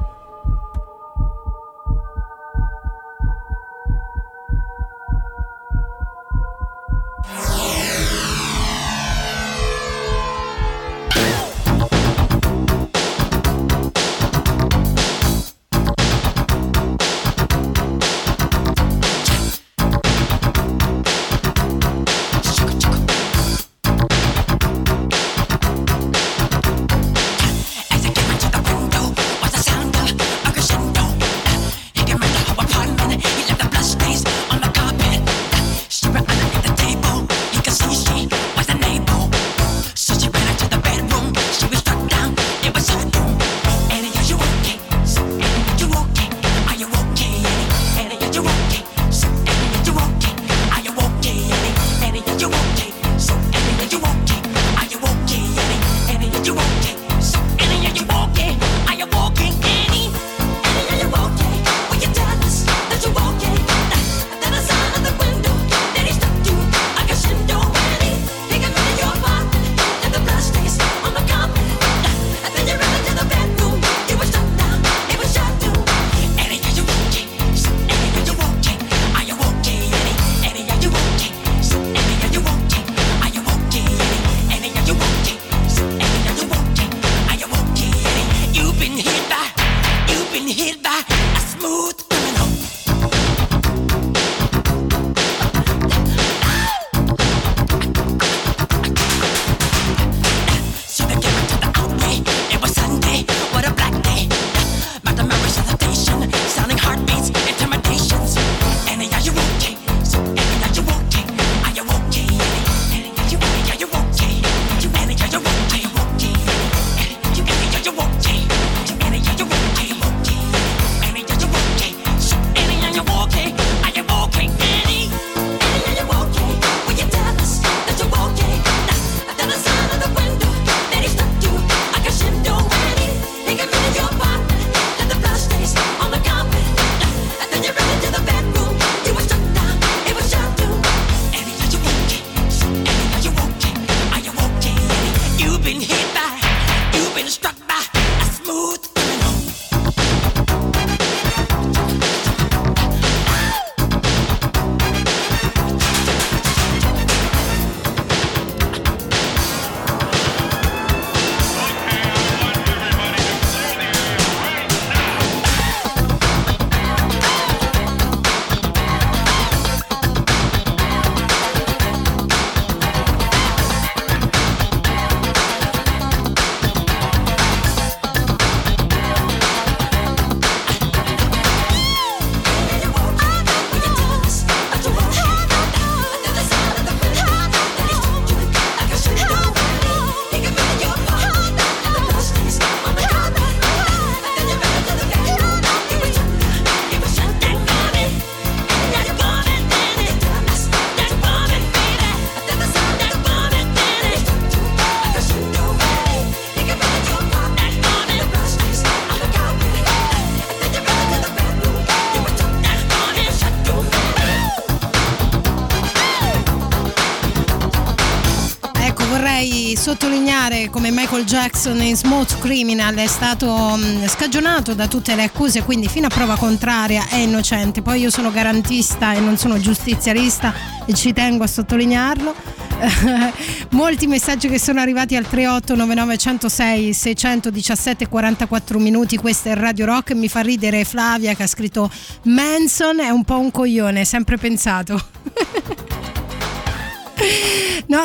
Come Michael Jackson in Smooth Criminal è stato mh, scagionato da tutte le accuse, quindi fino a prova contraria è innocente. Poi io sono garantista e non sono giustizialista e ci tengo a sottolinearlo. (laughs) Molti messaggi che sono arrivati al 3899 106 617 44 minuti. Questa è Radio Rock. Mi fa ridere Flavia che ha scritto Manson è un po' un coglione, sempre pensato.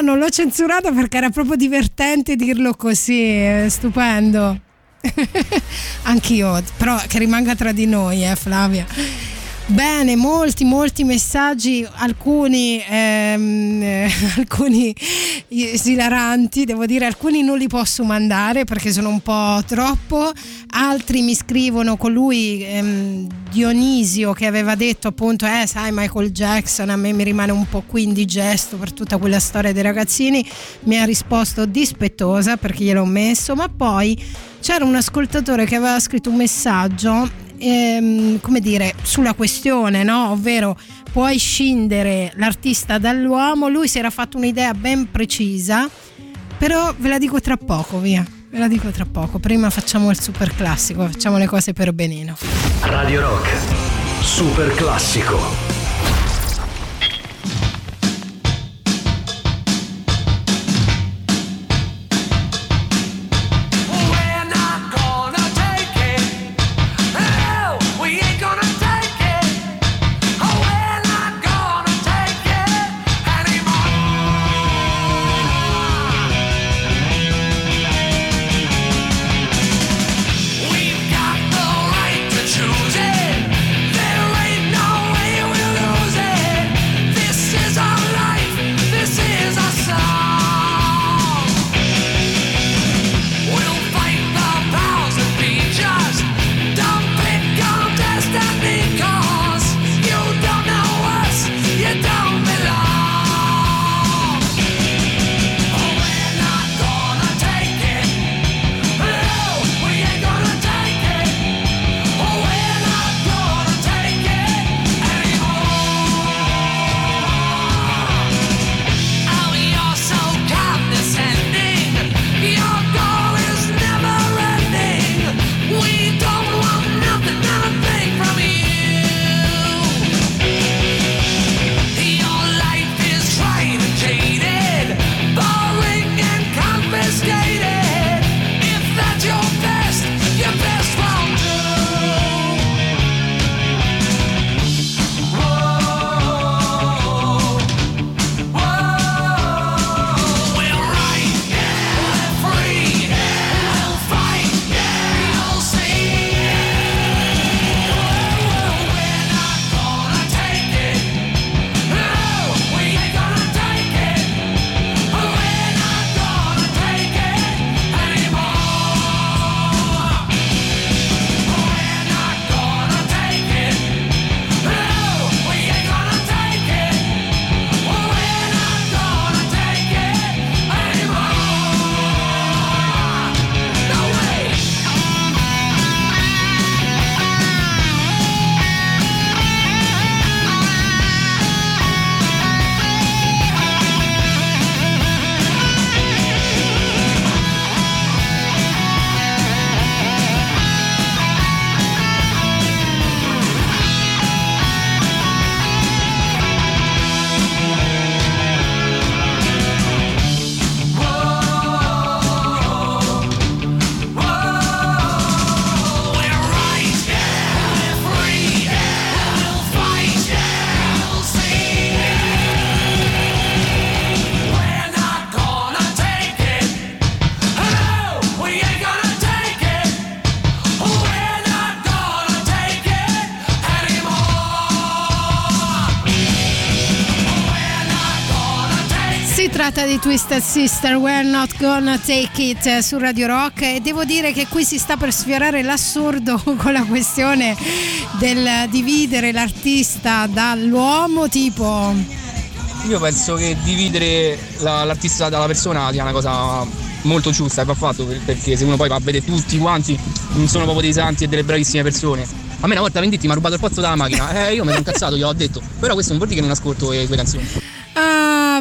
No, non l'ho censurato perché era proprio divertente dirlo così, stupendo. (laughs) Anch'io, però che rimanga tra di noi, eh Flavia. Bene, molti, molti messaggi, alcuni, ehm, eh, (laughs) alcuni esilaranti, devo dire, alcuni non li posso mandare perché sono un po' troppo, altri mi scrivono colui ehm, Dionisio che aveva detto appunto, eh sai Michael Jackson a me mi rimane un po' qui indigesto per tutta quella storia dei ragazzini, mi ha risposto dispettosa perché gliel'ho messo, ma poi c'era un ascoltatore che aveva scritto un messaggio ehm, come dire, sulla questione, no? ovvero puoi scindere l'artista dall'uomo, lui si era fatto un'idea ben precisa, però ve la dico tra poco, via. Ve la dico tra poco. Prima facciamo il super classico, facciamo le cose per benino. Radio Rock, super classico. Tratta di Twisted Sister, We're Not Gonna Take It eh, su Radio Rock e devo dire che qui si sta per sfiorare l'assurdo (laughs) con la questione del dividere l'artista dall'uomo, tipo Io penso che dividere la- l'artista dalla persona sia una cosa molto giusta e va fatto per- perché se uno poi va a vedere tutti quanti non sono proprio dei santi e delle bravissime persone. A me una volta Venditti mi ha rubato il pozzo dalla macchina, eh io mi sono incazzato, gliel'ho detto, però questo non vuol dire che non ascolto le tue canzoni.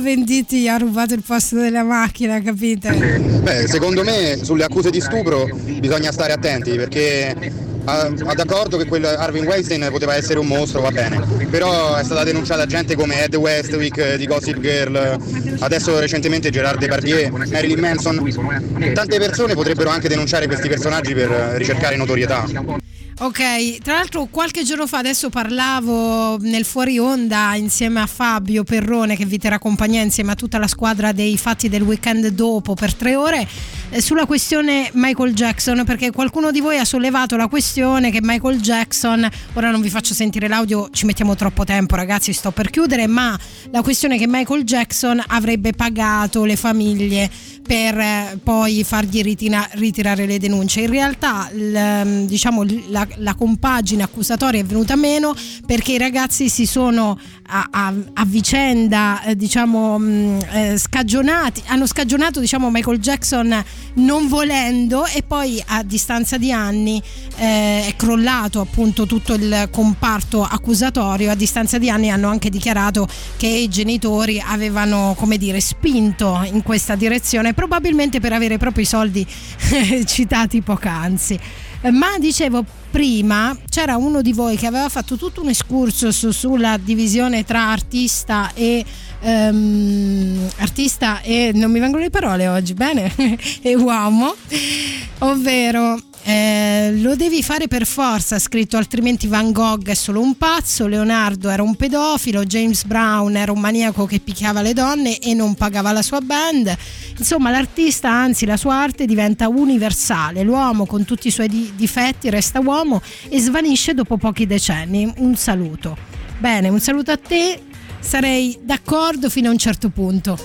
Gli ha rubato il posto della macchina, capite? Beh, secondo me sulle accuse di stupro bisogna stare attenti perché ah, ah, d'accordo che quel Harvey Weinstein poteva essere un mostro, va bene, però è stata denunciata gente come Ed Westwick di Gossip Girl, adesso recentemente Gerard Depardieu, Marilyn Manson. Tante persone potrebbero anche denunciare questi personaggi per ricercare notorietà. Ok, tra l'altro qualche giorno fa adesso parlavo nel fuori onda insieme a Fabio Perrone che vi terrà compagnia insieme a tutta la squadra dei fatti del weekend dopo per tre ore eh, sulla questione Michael Jackson perché qualcuno di voi ha sollevato la questione che Michael Jackson, ora non vi faccio sentire l'audio, ci mettiamo troppo tempo ragazzi, sto per chiudere, ma la questione che Michael Jackson avrebbe pagato le famiglie per eh, poi fargli ritina- ritirare le denunce. In realtà il, diciamo, la, la compagine accusatoria è venuta meno perché i ragazzi si sono a, a- a vicenda eh, diciamo, mh, eh, scagionati, hanno scagionato diciamo, Michael Jackson non volendo e poi a distanza di anni eh, è crollato appunto tutto il comparto accusatorio, a distanza di anni hanno anche dichiarato che i genitori avevano come dire spinto in questa direzione probabilmente per avere proprio i soldi (laughs) citati poc'anzi. Ma dicevo prima c'era uno di voi che aveva fatto tutto un excursus sulla divisione tra artista e ehm, artista e non mi vengono le parole oggi, bene? (laughs) e uomo, ovvero eh, lo devi fare per forza, ha scritto altrimenti Van Gogh è solo un pazzo, Leonardo era un pedofilo, James Brown era un maniaco che picchiava le donne e non pagava la sua band. Insomma, l'artista, anzi la sua arte diventa universale, l'uomo con tutti i suoi di- difetti resta uomo e svanisce dopo pochi decenni. Un saluto. Bene, un saluto a te, sarei d'accordo fino a un certo punto.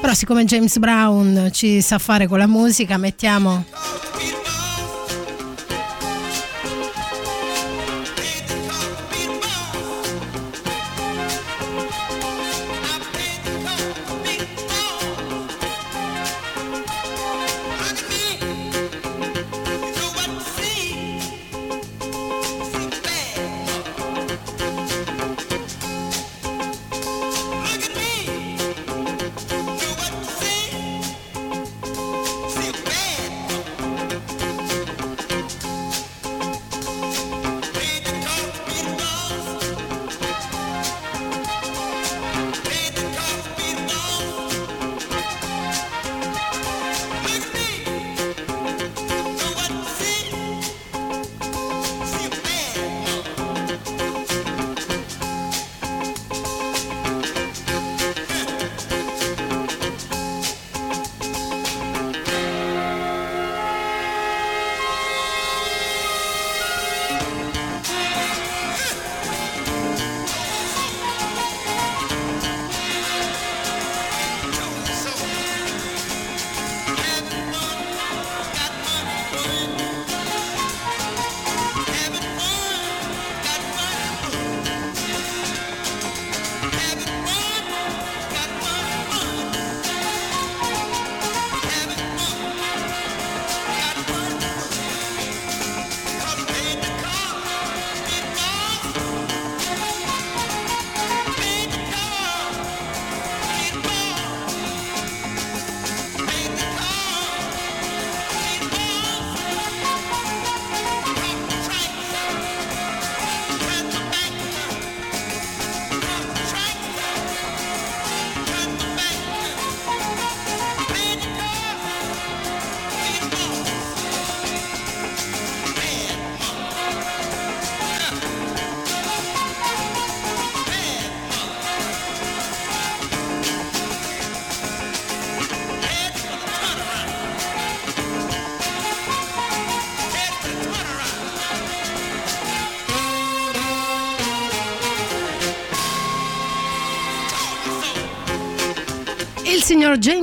Però siccome James Brown ci sa fare con la musica, mettiamo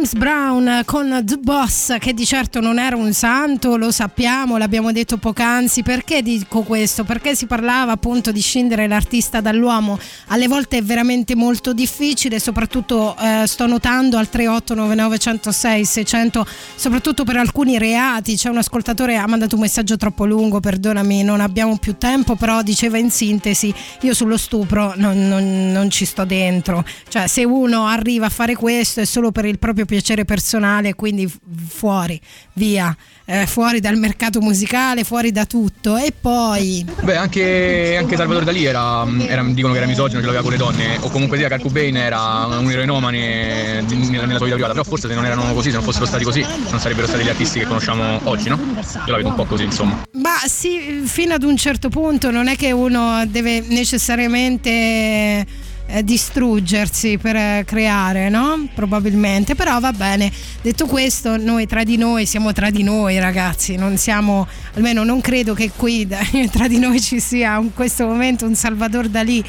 James Brown con The Boss, che di certo non era un santo, lo sappiamo, l'abbiamo detto poc'anzi. Perché dico questo? Perché si parlava appunto di scindere l'artista dall'uomo. Alle volte è veramente molto difficile, soprattutto eh, sto notando al 3899 106 600, soprattutto per alcuni reati. C'è un ascoltatore ha mandato un messaggio troppo lungo, perdonami, non abbiamo più tempo, però diceva in sintesi, io sullo stupro non, non- non ci sto dentro. Cioè se uno arriva a fare questo è solo per il proprio piacere personale, quindi fuori, via, eh, fuori dal mercato musicale, fuori da tutto. E poi... Beh, anche, anche Salvatore Dalì era, era- dicono che era misogino, ce l'aveva con le donne, o comunque sia Kurt Cobain era un eroinomane nella, nella sua vita privata, però forse se non erano così, se non fossero stati così, non sarebbero stati gli artisti che conosciamo oggi, no? Io la vedo un po' così, insomma. Ma sì, fino ad un certo punto non è che uno deve necessariamente eh, distruggersi per eh, creare, no? Probabilmente, però va bene. Detto questo, noi tra di noi siamo tra di noi, ragazzi, non siamo, almeno non credo che qui (laughs) tra di noi ci sia in questo momento un Salvador Dalì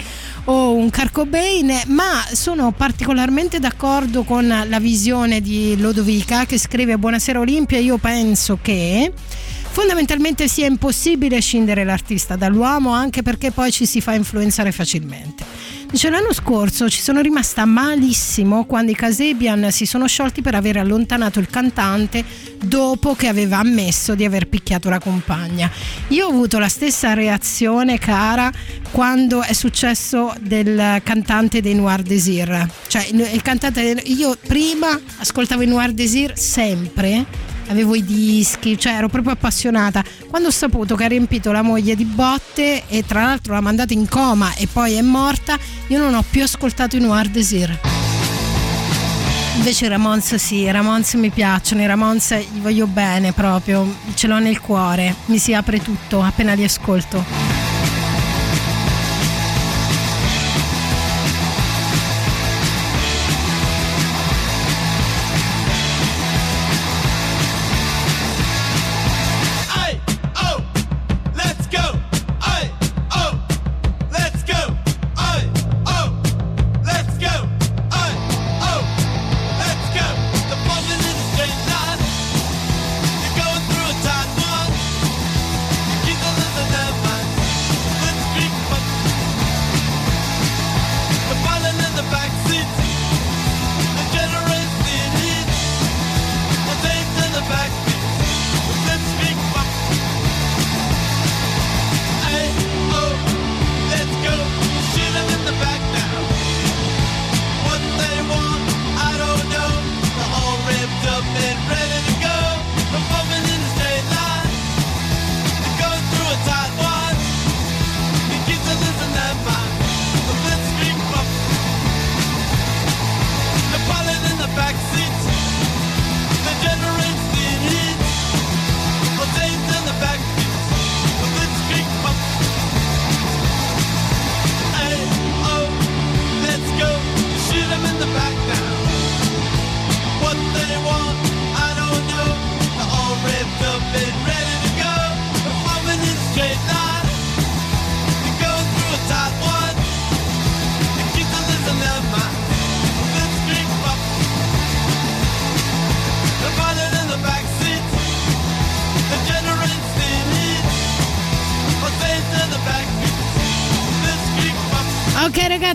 o un Carcobain, ma sono particolarmente d'accordo con la visione di Lodovica che scrive Buonasera Olimpia, io penso che fondamentalmente sia impossibile scindere l'artista dall'uomo anche perché poi ci si fa influenzare facilmente. Dice l'anno scorso ci sono rimasta malissimo quando i Casebian si sono sciolti per aver allontanato il cantante dopo che aveva ammesso di aver picchiato la compagna. Io ho avuto la stessa reazione cara quando è successo del cantante dei Noir Desir. Cioè il, cantante io prima ascoltavo i Noir Desir sempre avevo i dischi, cioè ero proprio appassionata. Quando ho saputo che ha riempito la moglie di botte e tra l'altro l'ha mandata in coma e poi è morta, io non ho più ascoltato i Noir Desir. Invece i Ramones sì, i Ramones mi piacciono, i Ramones gli voglio bene proprio, ce l'ho nel cuore, mi si apre tutto appena li ascolto.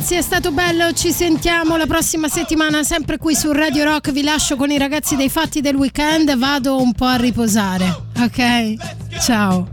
Ragazzi è stato bello, ci sentiamo la prossima settimana sempre qui su Radio Rock, vi lascio con i ragazzi dei fatti del weekend, vado un po' a riposare, ok? Ciao.